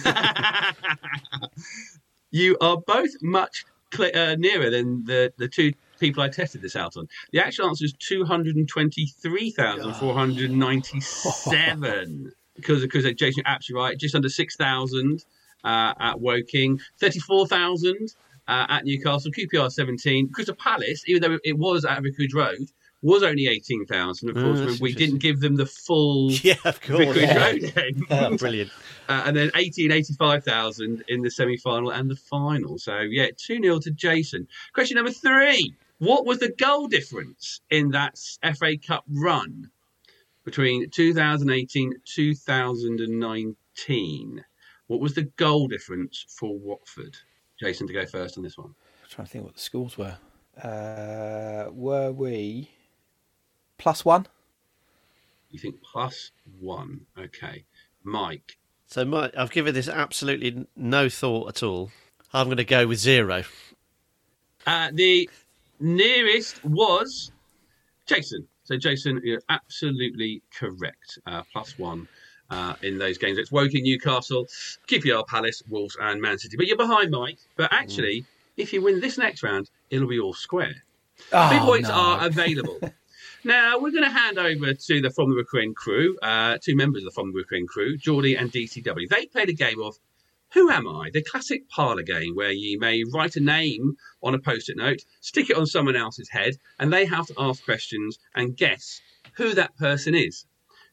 You are both much cl- uh, nearer than the, the two people I tested this out on. The actual answer is 223,497. [LAUGHS] because, because Jason, you're absolutely right. Just under 6,000 uh, at Woking, 34,000 uh, at Newcastle, QPR 17. Crystal Palace, even though it was at Vicarage Road, was only 18,000. Of Oh, course, that's we didn't give them the full [LAUGHS] Yeah, of course. Vicarage yeah. Road [LAUGHS] game. Oh, brilliant. Uh, and then 18, 85,000 in the semi final and the final. So, yeah, 2 0 to Jason. Question number three What was the goal difference in that FA Cup run between 2018 2019? What was the goal difference for Watford? Jason, to go first on this one. I'm trying to think what the scores were. Uh, were we plus one? You think plus one. Okay. Mike. So Mike, I've given this absolutely no thought at all. I'm going to go with zero. Uh, the nearest was Jason. So, Jason, you're absolutely correct. Uh, plus one uh, in those games. It's Woking, Newcastle, QPR, Palace, Wolves, and Man City. But you're behind Mike. But actually, if you win this next round, it'll be all square. Three Oh, points no. are available. [LAUGHS] now, we're going to hand over to the From the Ukraine crew, uh, two members of the From the Ukraine crew, Geordie and DCW. They played a game of Who Am I? The classic parlour game where you may write a name on a post it note, stick it on someone else's head, and they have to ask questions and guess who that person is.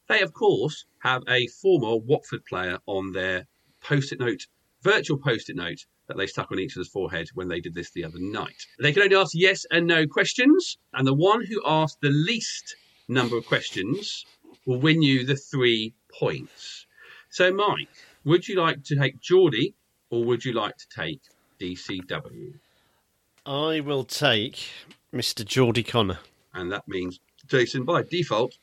They, of course, have a former Watford player on their post it note, virtual post it note that they stuck on each other's forehead when they did this the other night. They can only ask yes and no questions, and the one who asked the least number of questions will win you the three points. So, Mike, would you like to take Geordie or would you like to take DCW? I will take Mr. Geordie Connor. And that means, Jason, by default,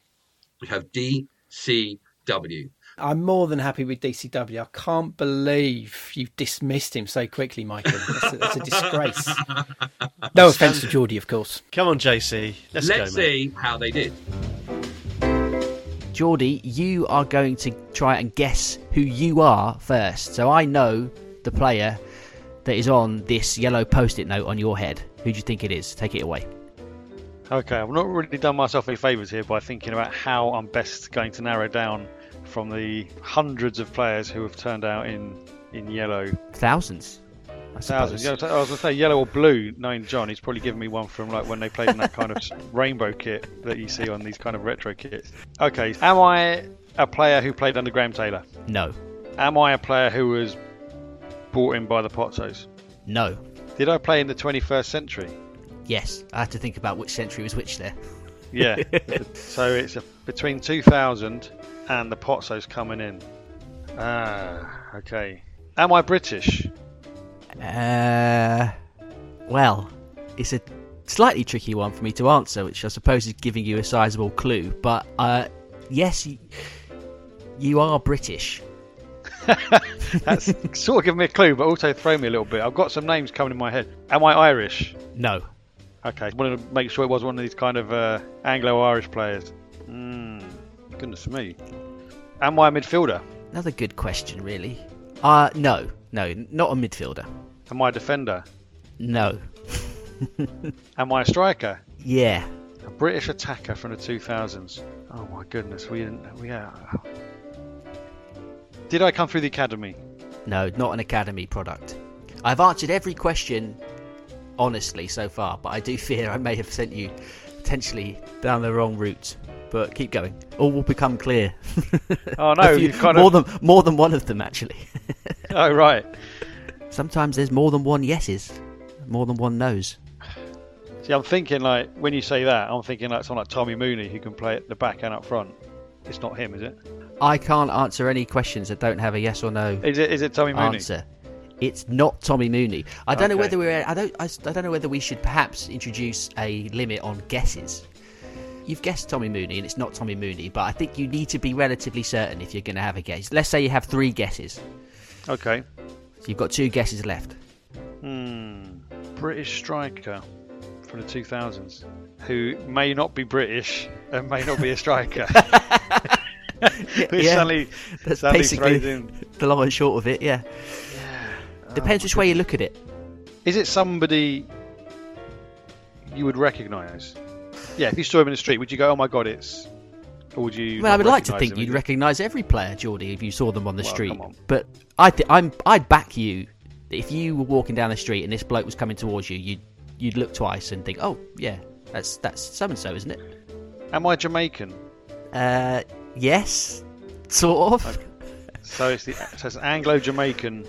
we have DCW. I'm more than happy with DCW. I can't believe you've dismissed him so quickly, Michael. That's a, that's a disgrace. [LAUGHS] No offence to Geordie, of course. Come on, JC. Let's, Let's go, mate. see how they did. Geordie, you are going to try and guess who you are first. So I know the player that is on this yellow post-it note on your head. Who do you think it is? Take it away. Okay, I've not really done myself any favours here by thinking about how I'm best going to narrow down from the hundreds of players who have turned out in, in yellow. Thousands. I Thousand. suppose. Yeah, I was going to say yellow or blue. Knowing John, he's probably given me one from like when they played in that kind of [LAUGHS] rainbow kit that you see on these kind of retro kits. Okay, am I a player who played under Graham Taylor? No, Am I a player who was brought in by the Pozzos? no, Did I play in the 21st century? yes. I had to think about which century was which there. Yeah. [LAUGHS] so it's a, between 2000 and the Pozzos coming in. Ah, okay. Am I British? Uh, well, it's a slightly tricky one for me to answer, which I suppose is giving you a sizable clue. But uh, yes, you, you are British. [LAUGHS] That's [LAUGHS] sort of giving me a clue, but also throwing me a little bit. I've got some names coming in my head. Am I Irish? No, Okay, I wanted to make sure it was one of these kind of uh, Anglo-Irish players. Mm, goodness me. Am I a midfielder? another good question, really. Uh, no, no, not a midfielder. Am I a defender? No, [LAUGHS] Am I a striker? yeah, A British attacker from the 2000s. Oh my goodness, we didn't. We are. Did I come through the academy? no, not an academy product. I've answered every question honestly so far, but I do [LAUGHS] fear I may have sent you potentially down the wrong route. But keep going. All will become clear. Oh no, [LAUGHS] you kind more of. than more than one of them actually. [LAUGHS] Oh right. Sometimes there's more than one yeses, more than one no's. See, I'm thinking like when you say that, I'm thinking like someone like Tommy Mooney who can play at the back and up front. It's not him, is it? I can't answer any questions that don't have a yes or no Is it? Is it Tommy Mooney? answer. It's not Tommy Mooney. I don't know whether we're. I don't. I, I don't know whether we should perhaps introduce a limit on guesses. You've guessed Tommy Mooney, and it's not Tommy Mooney. But I think you need to be relatively certain if you're going to have a guess. Let's say you have three guesses. Okay. So you've got two guesses left. Hmm. British striker from the 2000s who may not be British and may not be a striker. [LAUGHS] Yeah, suddenly, That's suddenly basically the long and short of it. Yeah. Depends which way you look at it. Is it somebody you would recognise? Yeah, if you saw him in the street, would you go, "Oh my god, it's"? Or would you? Well, I would like to think him? you'd recognise every player, Geordie, if you saw them on the Well, street. on. But I th- I'm I'd back you that if you were walking down the street and this bloke was coming towards you, you'd you'd look twice and think, oh yeah, that's that's so and so, isn't it? Am I Jamaican? Uh, yes, sort of. So it's the so it's Anglo-Jamaican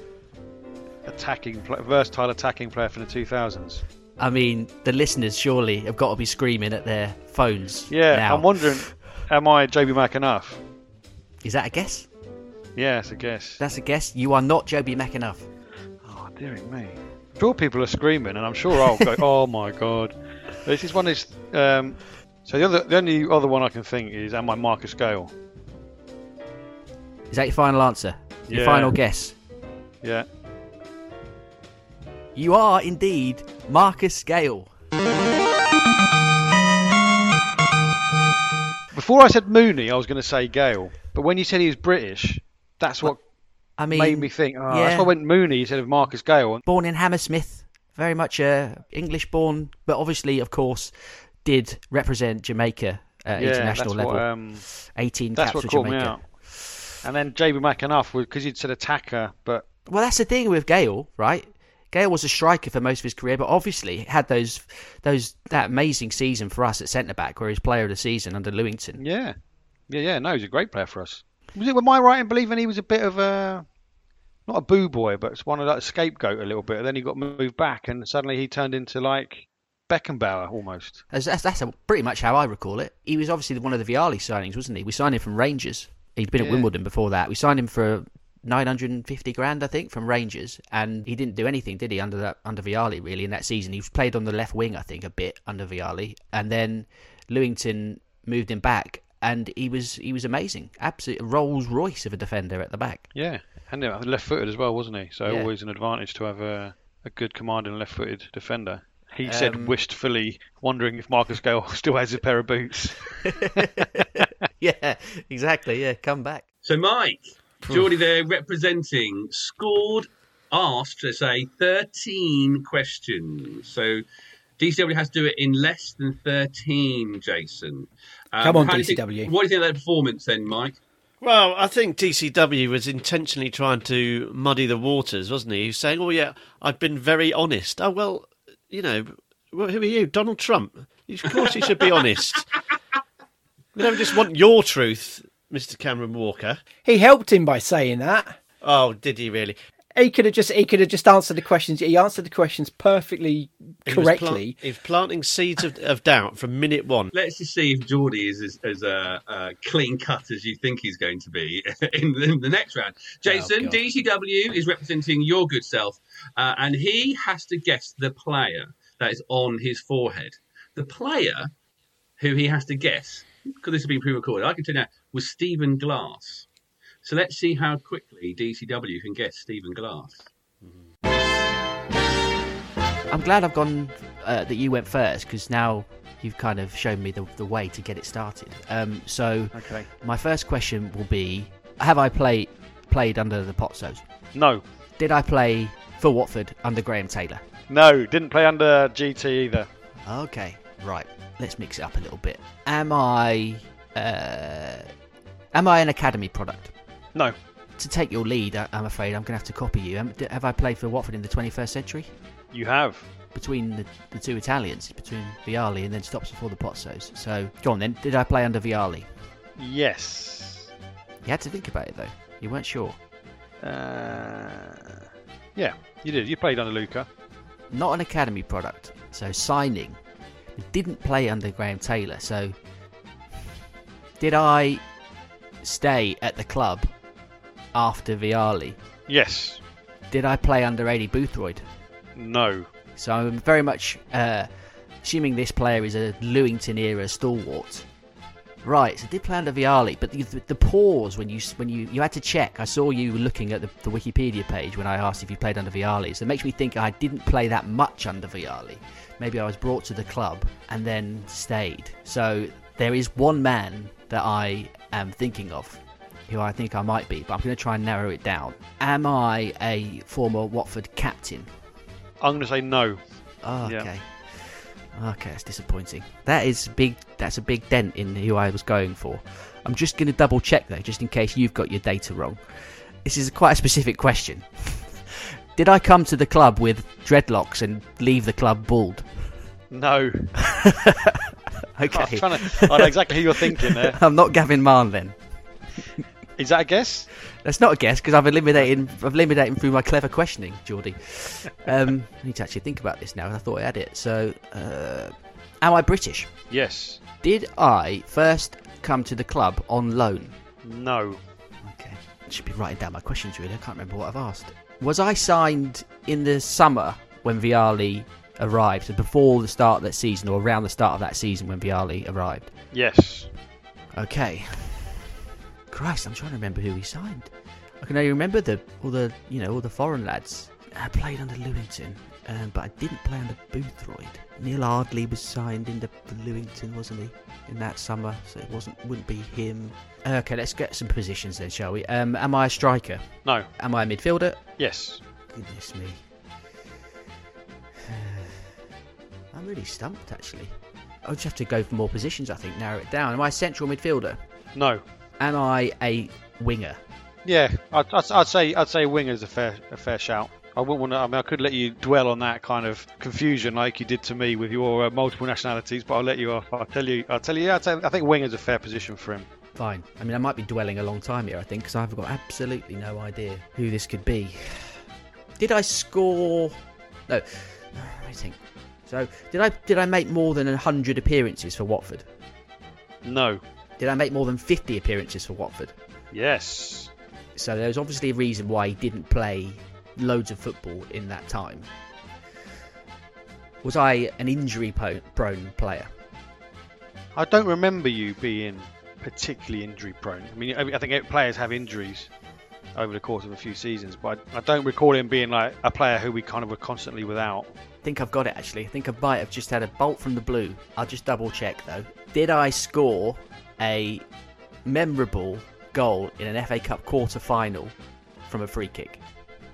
attacking, versatile attacking player from the 2000s. I mean, the listeners surely have got to be screaming at their phones. Yeah, now. I'm wondering, am I Jobi McAnuff? Is that a guess? Yeah, Yes, a guess. That's a guess. You are not Jobi McAnuff. Oh, dear me. Sure, people are screaming, and I'm sure I'll go. [LAUGHS] oh my god! This is one is. Um, so the other, the only other one I can think is, am I Marcus Gayle? Is that your final answer? Your Yeah. final guess? Yeah. You are indeed Marcus Gayle. Before I said Mooney, I was going to say Gayle, but when you said he was British, that's what I mean, made me think. Oh, yeah. That's why I went Mooney instead of Marcus Gayle. born in Hammersmith, very much uh, English born, but obviously, of course, did represent Jamaica at yeah, international level. What, um, 18 that's caps what for Jamaica. out. And then Jobi McAnuff, because you'd said attacker, but Well, that's the thing with Gayle, right? Gayle was a striker for most of his career, but obviously had those those that amazing season for us at centre back, where he was player of the season under Lewington. yeah, yeah, yeah. No, he's a great player for us. Was it? Am I right in believing he was a bit of a not a boo boy, but it's one of that scapegoat a little bit. And then he got moved back, and suddenly he turned into like Beckenbauer almost. That's, that's, that's pretty much how I recall it. He was obviously one of the Vialli signings, wasn't he? We signed him from Rangers. He'd been at Wimbledon before that. We signed him for 950 grand, I think, from Rangers, and he didn't do anything, did he, under that under Vialli really in that season? He was played on the left wing, I think, a bit under Vialli, and then Lewington moved him back, and he was he was amazing, absolute Rolls Royce of a defender at the back. Yeah, and uh, left-footed as well, wasn't he? So Yeah. always an advantage to have a, a good commanding left-footed defender. He said Um, wistfully, wondering if Marcus Gayle [LAUGHS] still has a pair of boots. [LAUGHS] yeah, exactly. Yeah, come back. So, Mike, Geordie there representing, scored, asked, let's say, 13 questions. So, DCW has to do it in less than 13, Jason. Um, Come on, how do you think- DCW. what do you think of that performance then, Mike? Well, I think DCW was intentionally trying to muddy the waters, wasn't he? He was saying, "Oh yeah, I've been very honest." Oh well, you know, who are you, Donald Trump? Of course, you should be honest. [LAUGHS] We don't just want your truth, Mister Cameron Walker. He helped him by saying that. Oh, did he really? He could have just he could have just answered the questions. He answered the questions perfectly He was plant- correctly. he was planting seeds of, of doubt from minute one. Let's just see if Geordie is as, as uh, uh, clean cut as you think he's going to be [LAUGHS] in the, in the next round. Jason, God. DCW is representing your good self, uh, and he has to guess the player that is on his forehead. The player who he has to guess, because this has been pre recorded, I can tell you now, was Stephen Glass. So let's see how quickly DCW can guess Stephen Glass. I'm glad I've gone uh, that you went first because now you've kind of shown me the, the way to get it started. Um, so Okay. my first question will be: Have I played played under the Pozzos? No. Did I play for Watford under Graham Taylor? No, didn't play under GT either. Okay, right. Let's mix it up a little bit. Am I uh, am I an academy product? No. To take your lead, I- I'm afraid I'm going to have to copy you. Um, d- Have I played for Watford in the 21st century? You have. Between the, the two Italians, between Vialli and then stops before the Pozzos. So, go on then. Did I play under Vialli? Yes. You had to think about it though. You weren't sure. Uh, yeah, you did. You played under Luca. Not an academy product. So, signing. Didn't play under Graham Taylor. So, did I stay at the club after Vialli? Yes. Did I play under Aidy Boothroyd? No. So I'm very much uh, assuming this player is a Lewington era stalwart. Right, so did play under Vialli, but the, the pause when you when you you had to check. I saw you looking at the, the Wikipedia page when I asked if you played under Vialli. So it makes me think I didn't play that much under Vialli. Maybe I was brought to the club and then stayed. So there is one man that I am thinking of, who I think I might be, but I'm going to try and narrow it down. Am I a former Watford captain? I'm going to say no. Oh, Yeah. okay. Okay, that's disappointing. That is big. That's a big dent in who I was going for. I'm just going to double check though, just in case you've got your data wrong. This is quite a specific question. [LAUGHS] Did I come to the club with dreadlocks and leave the club bald? No. [LAUGHS] [LAUGHS] Okay. I'm trying to. I know exactly who you're thinking there. [LAUGHS] I'm not Gavin Mahon then. Is that a guess? That's not a guess because I've eliminated. I've eliminated through my clever questioning, Geordie. Um, I need to actually think about this now. I thought I had it. So, uh, am I British? Yes. Did I first come to the club on loan? No. Okay. I should be writing down my questions really. I can't remember what I've asked. Was I signed in the summer when Vialli arrived? So before the start of that season or around the start of that season when Vialli arrived? Yes. Okay. Christ, I'm trying to remember who he signed. I can only remember the all the you know all the foreign lads. I played under Lewington, um, but I didn't play under Boothroyd. Neil Ardley was signed into the Lewington, wasn't he, in that summer? So it wasn't wouldn't be him. Okay, let's get some positions then, shall we? Um, am I a striker? No. Am I a midfielder? Yes. Goodness me. I'm really stumped actually. I'll just have to go for more positions, I think, narrow it down. Am I a central midfielder? No. Am I a winger? Yeah. I'd, I'd, I'd say I'd say winger's a fair a fair shout. I wouldn't want to. I mean, I could let you dwell on that kind of confusion like you did to me with your uh, multiple nationalities, but I'll let you off. I'll tell you. I'll tell you. Yeah, I'd say, I think winger's a fair position for him. Fine. I mean, I might be dwelling a long time here, I think, because I've got absolutely no idea who this could be. [SIGHS] Did I score? No. [SIGHS] I think. So, did I did I make more than hundred appearances for Watford? No. Did I make more than fifty appearances for Watford? Yes. So there's obviously a reason why he didn't play loads of football in that time. Was I an injury prone player? I don't remember you being particularly injury prone. I mean, I think players have injuries over the course of a few seasons, but I, I don't recall him being like a player who we kind of were constantly without. I think I've got it actually. I think I might have just had a bolt from the blue. I'll just double check though. Did I score a memorable goal in an FA Cup quarter final from a free kick?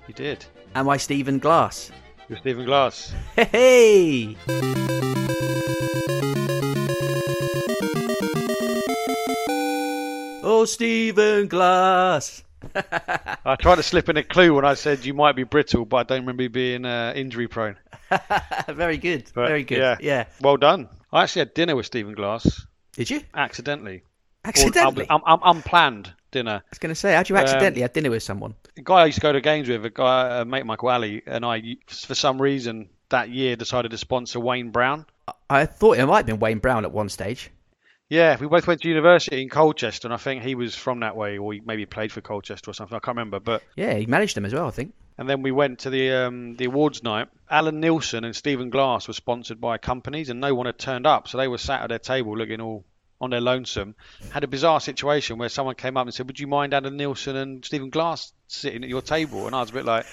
You did. Am I Stephen Glass? You're Stephen Glass. Hey! Oh, Stephen Glass. I tried to slip in a clue when I said you might be brittle, but I don't remember you being uh, injury prone. [LAUGHS] Very good. But, Very good. Yeah. Yeah. Well done. I actually had dinner with Stephen Glass Did you? accidentally. Accidentally. Or, um, um, unplanned dinner. I was going to say, how'd you accidentally have dinner with someone? A guy I used to go to games with, a guy, uh, mate Michael Alley, and I, for some reason, that year decided to sponsor Wayne Brown. I thought it might have been Wayne Brown at one stage. Yeah, we both went to university in Colchester, and I think he was from that way, or he maybe played for Colchester or something. I can't remember. But Yeah, he managed them as well, I think. and then we went to the um, the awards night. Allan Nielsen and Stephen Glass were sponsored by companies, and no one had turned up, so they were sat at their table looking all on their lonesome. Had a bizarre situation where someone came up and said, "Would you mind Allan Nielsen and Stephen Glass sitting at your table?" And I was a bit like.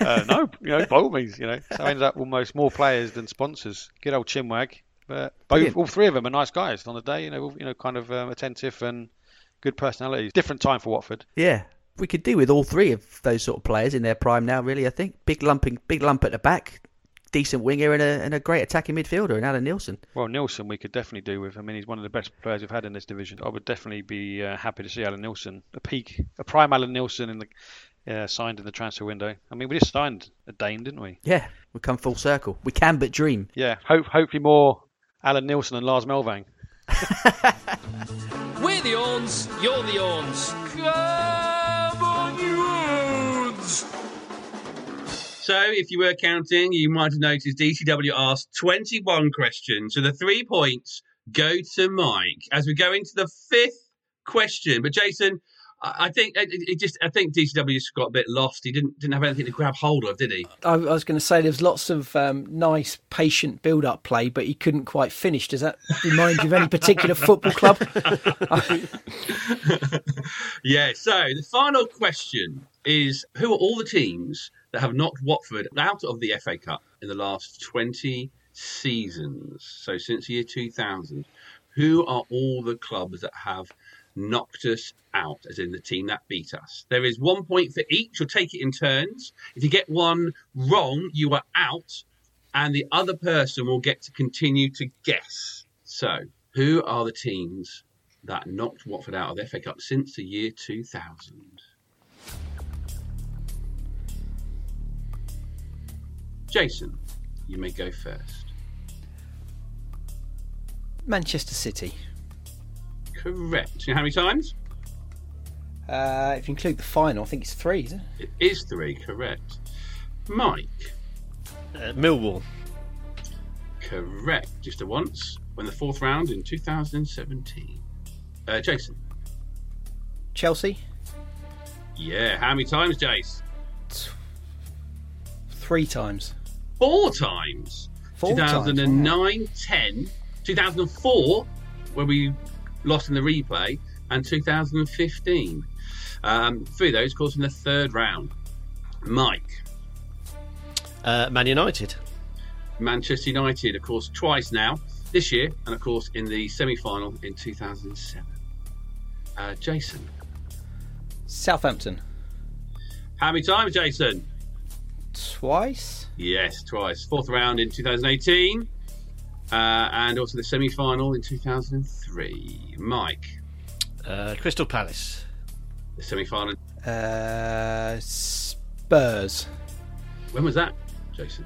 Uh, no, you know, by all means, you know. So I ended up almost more players than sponsors. Good old chinwag, but both, all three of them are nice guys on the day. You know, you know, kind of um, attentive and good personalities. Different time for Watford. Yeah. We could do with all three of those sort of players in their prime now, really, I think. Big lumping, big lump at the back, decent winger and a, and a great attacking midfielder in Allan Nielsen. Well, Nielsen we could definitely do with. I mean, he's one of the best players we've had in this division. I would definitely be uh, happy to see Allan Nielsen, a peak, a prime Allan Nielsen in the uh, signed in the transfer window. I mean, we just signed a Dane, didn't we? Yeah, we come full circle. We can but dream. Yeah. Hope, hopefully more Allan Nielsen and Lars Melvang. [LAUGHS] We're the Orns, you're the Orns. Come on, you Orns! So, if you were counting, you might have noticed DCW asked 21 questions. So the three points go to Mike as we go into the fifth question. But Jason, I think it, just I think DCW just got a bit lost. He didn't didn't have anything to grab hold of, did he? I, was going to say there's lots of um, nice, patient build-up play, but he couldn't quite finish. Does that remind you of any particular football club? [LAUGHS] Yeah. So the final question is: Who are all the teams that have knocked Watford out of the FA Cup in the last 20 seasons? So since the year 2000, who are all the clubs that have knocked us out, as in the team that beat us? There is one point for each. You'll take it in turns. If you get one wrong, you are out, and the other person will get to continue to guess. So, who are the teams that knocked Watford out of the FA Cup since the year 2000? Jason, you may go first. Manchester City. Correct. You know how many times? Uh, if you include the final, I think it's three. Is it? It is three, correct. Mike, Uh, Millwall. correct. Just a once. When the fourth round in 2017. Uh, Jason, Chelsea. yeah. How many times, Jace? Three times. Four times. Four times, 2009, 10, 2004, where we lost in the replay, and 2015. Um, three of those, of course, in the third round. Mike, Uh, Man United. Manchester United, of course, twice now, this year, and of course in the semi final in 2007. Uh, Jason, Southampton. how many times, Jason? Twice. Yes, twice. Fourth round in 2018, uh, and also the semi final in 2003. Mike, Uh, Crystal Palace. the semi final. Uh, Spurs. When was that, Jason?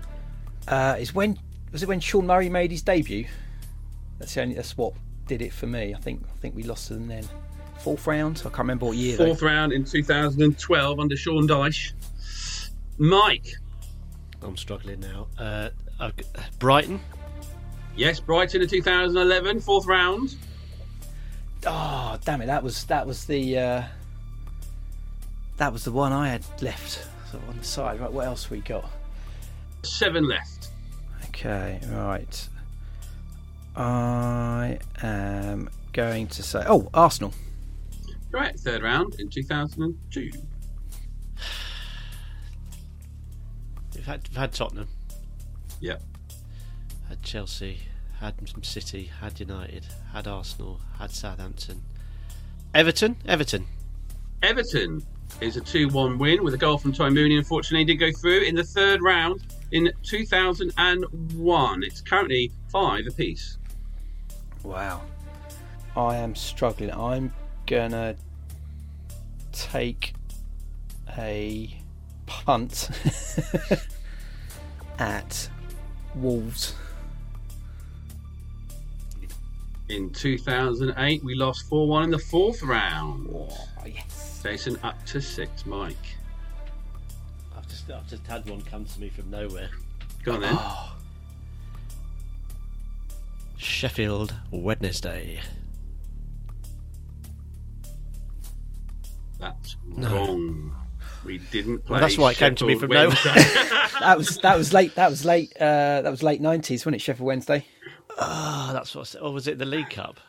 Uh, is when was it when Sean Murray made his debut? That's the only. That's what did it for me. I think. I think we lost to them then. Fourth round. I can't remember what year. though. Fourth round in 2012 under Sean Dyche. Mike, I'm struggling now. Uh, I've Brighton. Yes, Brighton in 2011, fourth round. Oh damn it! That was that was the uh, that was the one I had left sort of on the side. Right, what else we got? Seven left. Okay, right. I am going to say, oh, Arsenal. Right, third round in 2002. We've had, we've had Tottenham. Yep. Had Chelsea. Had City. Had United. Had Arsenal. Had Southampton. Everton. Everton. Everton is a 2 1 win with a goal from Ty Mooney. Unfortunately, did go through in the third round in 2001. It's currently five apiece. Wow. I am struggling. I'm gonna take a punt [LAUGHS] at Wolves. In 2008, we lost 4 1 in the fourth round. Oh, yes. Jason up to six. Mike. I've just, I've just had one come to me from nowhere. Go on then. Sheffield Wednesday. That's wrong. We didn't play. Well, that's why it came to me Sheffield from nowhere. [LAUGHS] That was that was late. That was late. Uh, that was late nineties, wasn't it? Sheffield Wednesday. Ah, that's what. I said. Or was it the League Cup?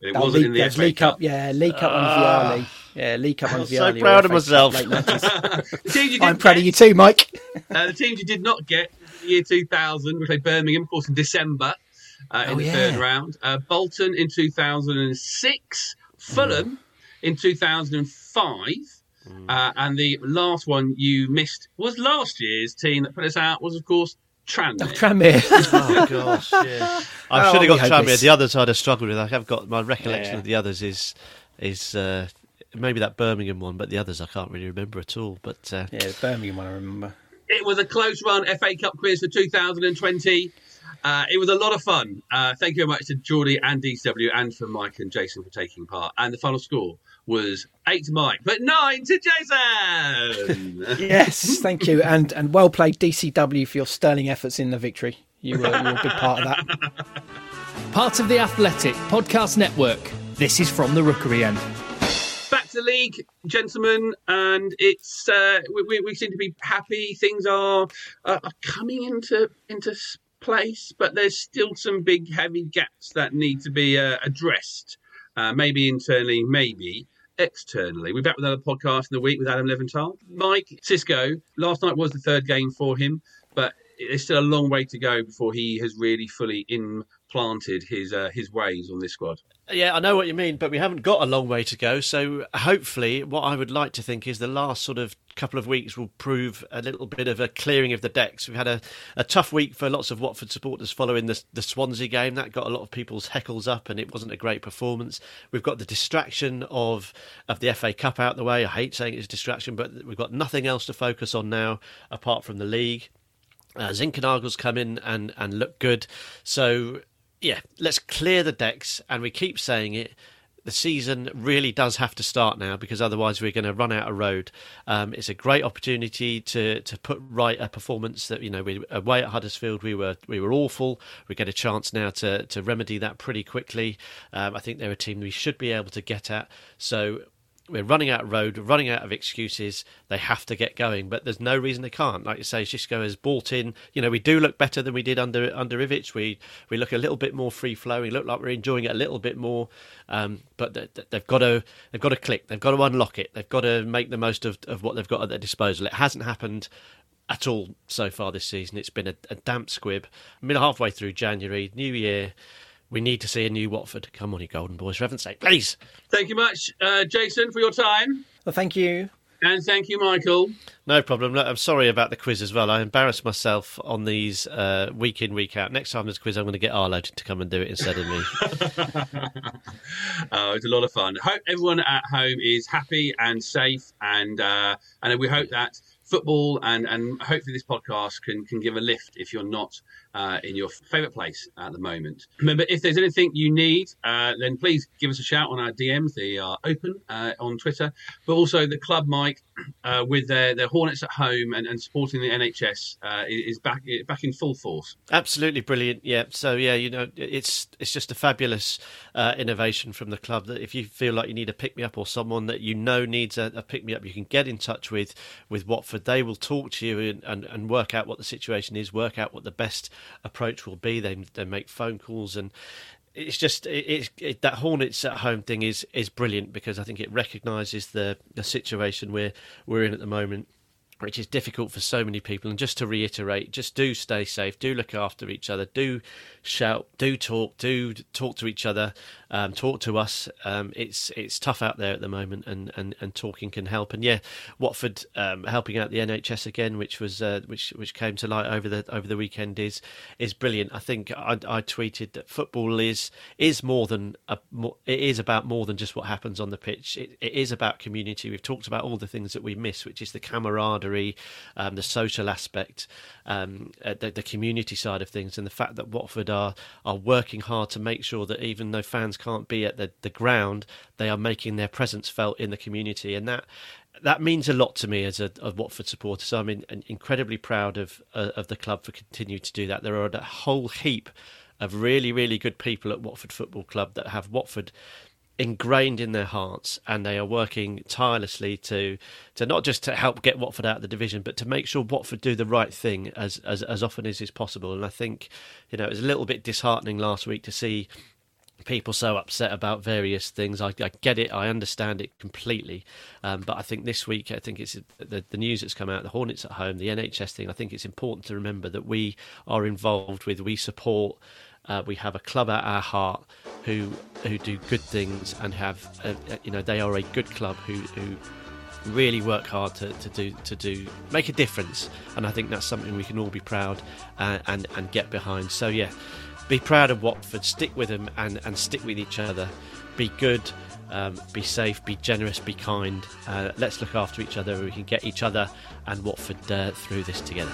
it Oh, wasn't League, in the FA League Cup. Cup. Yeah, League Cup on Vialli. Yeah, League Cup under I'm so proud of myself. late 90s. [LAUGHS] The teams you I'm didn't proud of you too, Mike. [LAUGHS] Uh, the teams you did not get the year 2000, we played Birmingham, of course, in December uh, in Oh, the yeah. third round. Uh, Bolton in 2006, Fulham in 2005. Uh, and the last one you missed was last year's team that put us out was, of course, Tranmere. Oh, Tranmere. [LAUGHS] Oh gosh, yeah. [LAUGHS] I Oh, should have got hope Tranmere. it's- The others I'd have struggled with. I have got my recollection Yeah. of the others is is uh, maybe that Birmingham one, but the others I can't really remember at all. But uh, yeah, the Birmingham one I remember. It was a close run FA Cup quiz for 2020. Uh, it was a lot of fun. Uh, thank you very much to Geordie and DCW and for Mike and Jason for taking part. And the final score was eight to Mike, but nine to Jason. [LAUGHS] Yes, thank you, and and well played DCW for your sterling efforts in the victory. You were, you were a big part of that. [LAUGHS] Part of the Athletic Podcast Network. This is from the Rookery End. Back to the league, gentlemen, and it's uh, we, we, we seem to be happy. Things are uh, are coming into into place, but there's still some big, heavy gaps that need to be uh, addressed. Uh, maybe internally, maybe externally. We're back with another podcast in the week with Adam Leventhal. Mike Xisco. Last night was the third game for him, but there's still a long way to go before he has really fully implanted his uh, his ways on this squad. Yeah, I know what you mean, but we haven't got a long way to go. So hopefully, what I would like to think is the last sort of couple of weeks will prove a little bit of a clearing of the decks. We've had a, a tough week for lots of Watford supporters following the, the Swansea game. That got a lot of people's heckles up, and it wasn't a great performance. We've got the distraction of of the FA Cup out the way. I hate saying it's a distraction, but we've got nothing else to focus on now apart from the league. Uh, Zinckernagel's come in and, and look good. So, yeah, let's clear the decks. And we keep saying it. The season really does have to start now because otherwise we're going to run out of road. Um, it's a great opportunity to, to put right a performance that you know we away at Huddersfield we were we were awful. We get a chance now to to remedy that pretty quickly. Um, I think they're a team we should be able to get at. So we're running out of road, running out of excuses. They have to get going, but there's no reason they can't. Like you say, Xisco has bought in. You know, we do look better than we did under under Ivic. We we look a little bit more free flowing. Look like we're enjoying it a little bit more. Um, but they, they've got to they've got to click. They've got to unlock it. They've got to make the most of, of what they've got at their disposal. It hasn't happened at all so far this season. It's been a, a damp squib. Mid halfway through January, New Year. We need to see a new Watford. Come on, you Golden Boys, for heaven's sake, please. Thank you much, uh, Jason, for your time. Well, thank you. And thank you, Michael. No problem. Look, I'm sorry about the quiz as well. I embarrassed myself on these uh, week in, week out. Next time there's a quiz, I'm going to get Arlo to come and do it instead of me. [LAUGHS] Oh, it's a lot of fun. Hope everyone at home is happy and safe, and uh, and we hope that football and and hopefully this podcast can can give a lift if you're not uh, in your favourite place at the moment. Remember, if there's anything you need, uh, then please give us a shout on our DMs. They are open uh, on Twitter, but also the club Mike uh, with their their Hornets at home and, and supporting the NHS uh, is back back in full force. Absolutely brilliant. Yeah. So yeah, you know, it's it's just a fabulous uh, innovation from the club. That if you feel like you need a pick me up or someone that you know needs a, a pick me up, you can get in touch with with Watford. They will talk to you and, and, and work out what the situation is, work out what the best approach will be. They they make phone calls and. It's just it, it, that Hornets at home thing is is brilliant because I think it recognises the the situation we're we're in at the moment which is difficult for so many people. And just to reiterate, just do stay safe, do look after each other, do shout, do talk, do talk to each other, um, talk to us. Um, it's it's tough out there at the moment, and, and, and talking can help. And yeah, Watford um, helping out the NHS again, which was uh, which which came to light over the over the weekend is is brilliant. I think I, I tweeted that football is is more than a, it is about more than just what happens on the pitch. It, it is about community. We've talked about all the things that we miss, which is the camaraderie, um, the social aspect, um, uh, the, the community side of things, and the fact that Watford are are working hard to make sure that even though fans can't be at the, the ground, they are making their presence felt in the community, and that that means a lot to me as a, a Watford supporter. So I'm in, incredibly proud of uh, of the club for continuing to do that. There are a whole heap of really really good people at Watford Football Club that have Watford ingrained in their hearts and they are working tirelessly to to not just to help get Watford out of the division but to make sure Watford do the right thing as as, as often as is possible and I think you know it was a little bit disheartening last week to see people so upset about various things. I, I, get it, I understand it completely. Um, but I think this week, I think it's the, the, news that's come out, the Hornets at home, the NHS thing. I think it's important to remember that we are involved with, we support. Uh, we have a club at our heart who who do good things and have uh, uh you know they are a good club who who really work hard to, to do to do make a difference and I think that's something we can all be proud uh, and and get behind so yeah be proud of Watford, stick with them and, and stick with each other. Be good, um, be safe, be generous, be kind. Uh, let's look after each other. We can get each other and Watford uh, through this together.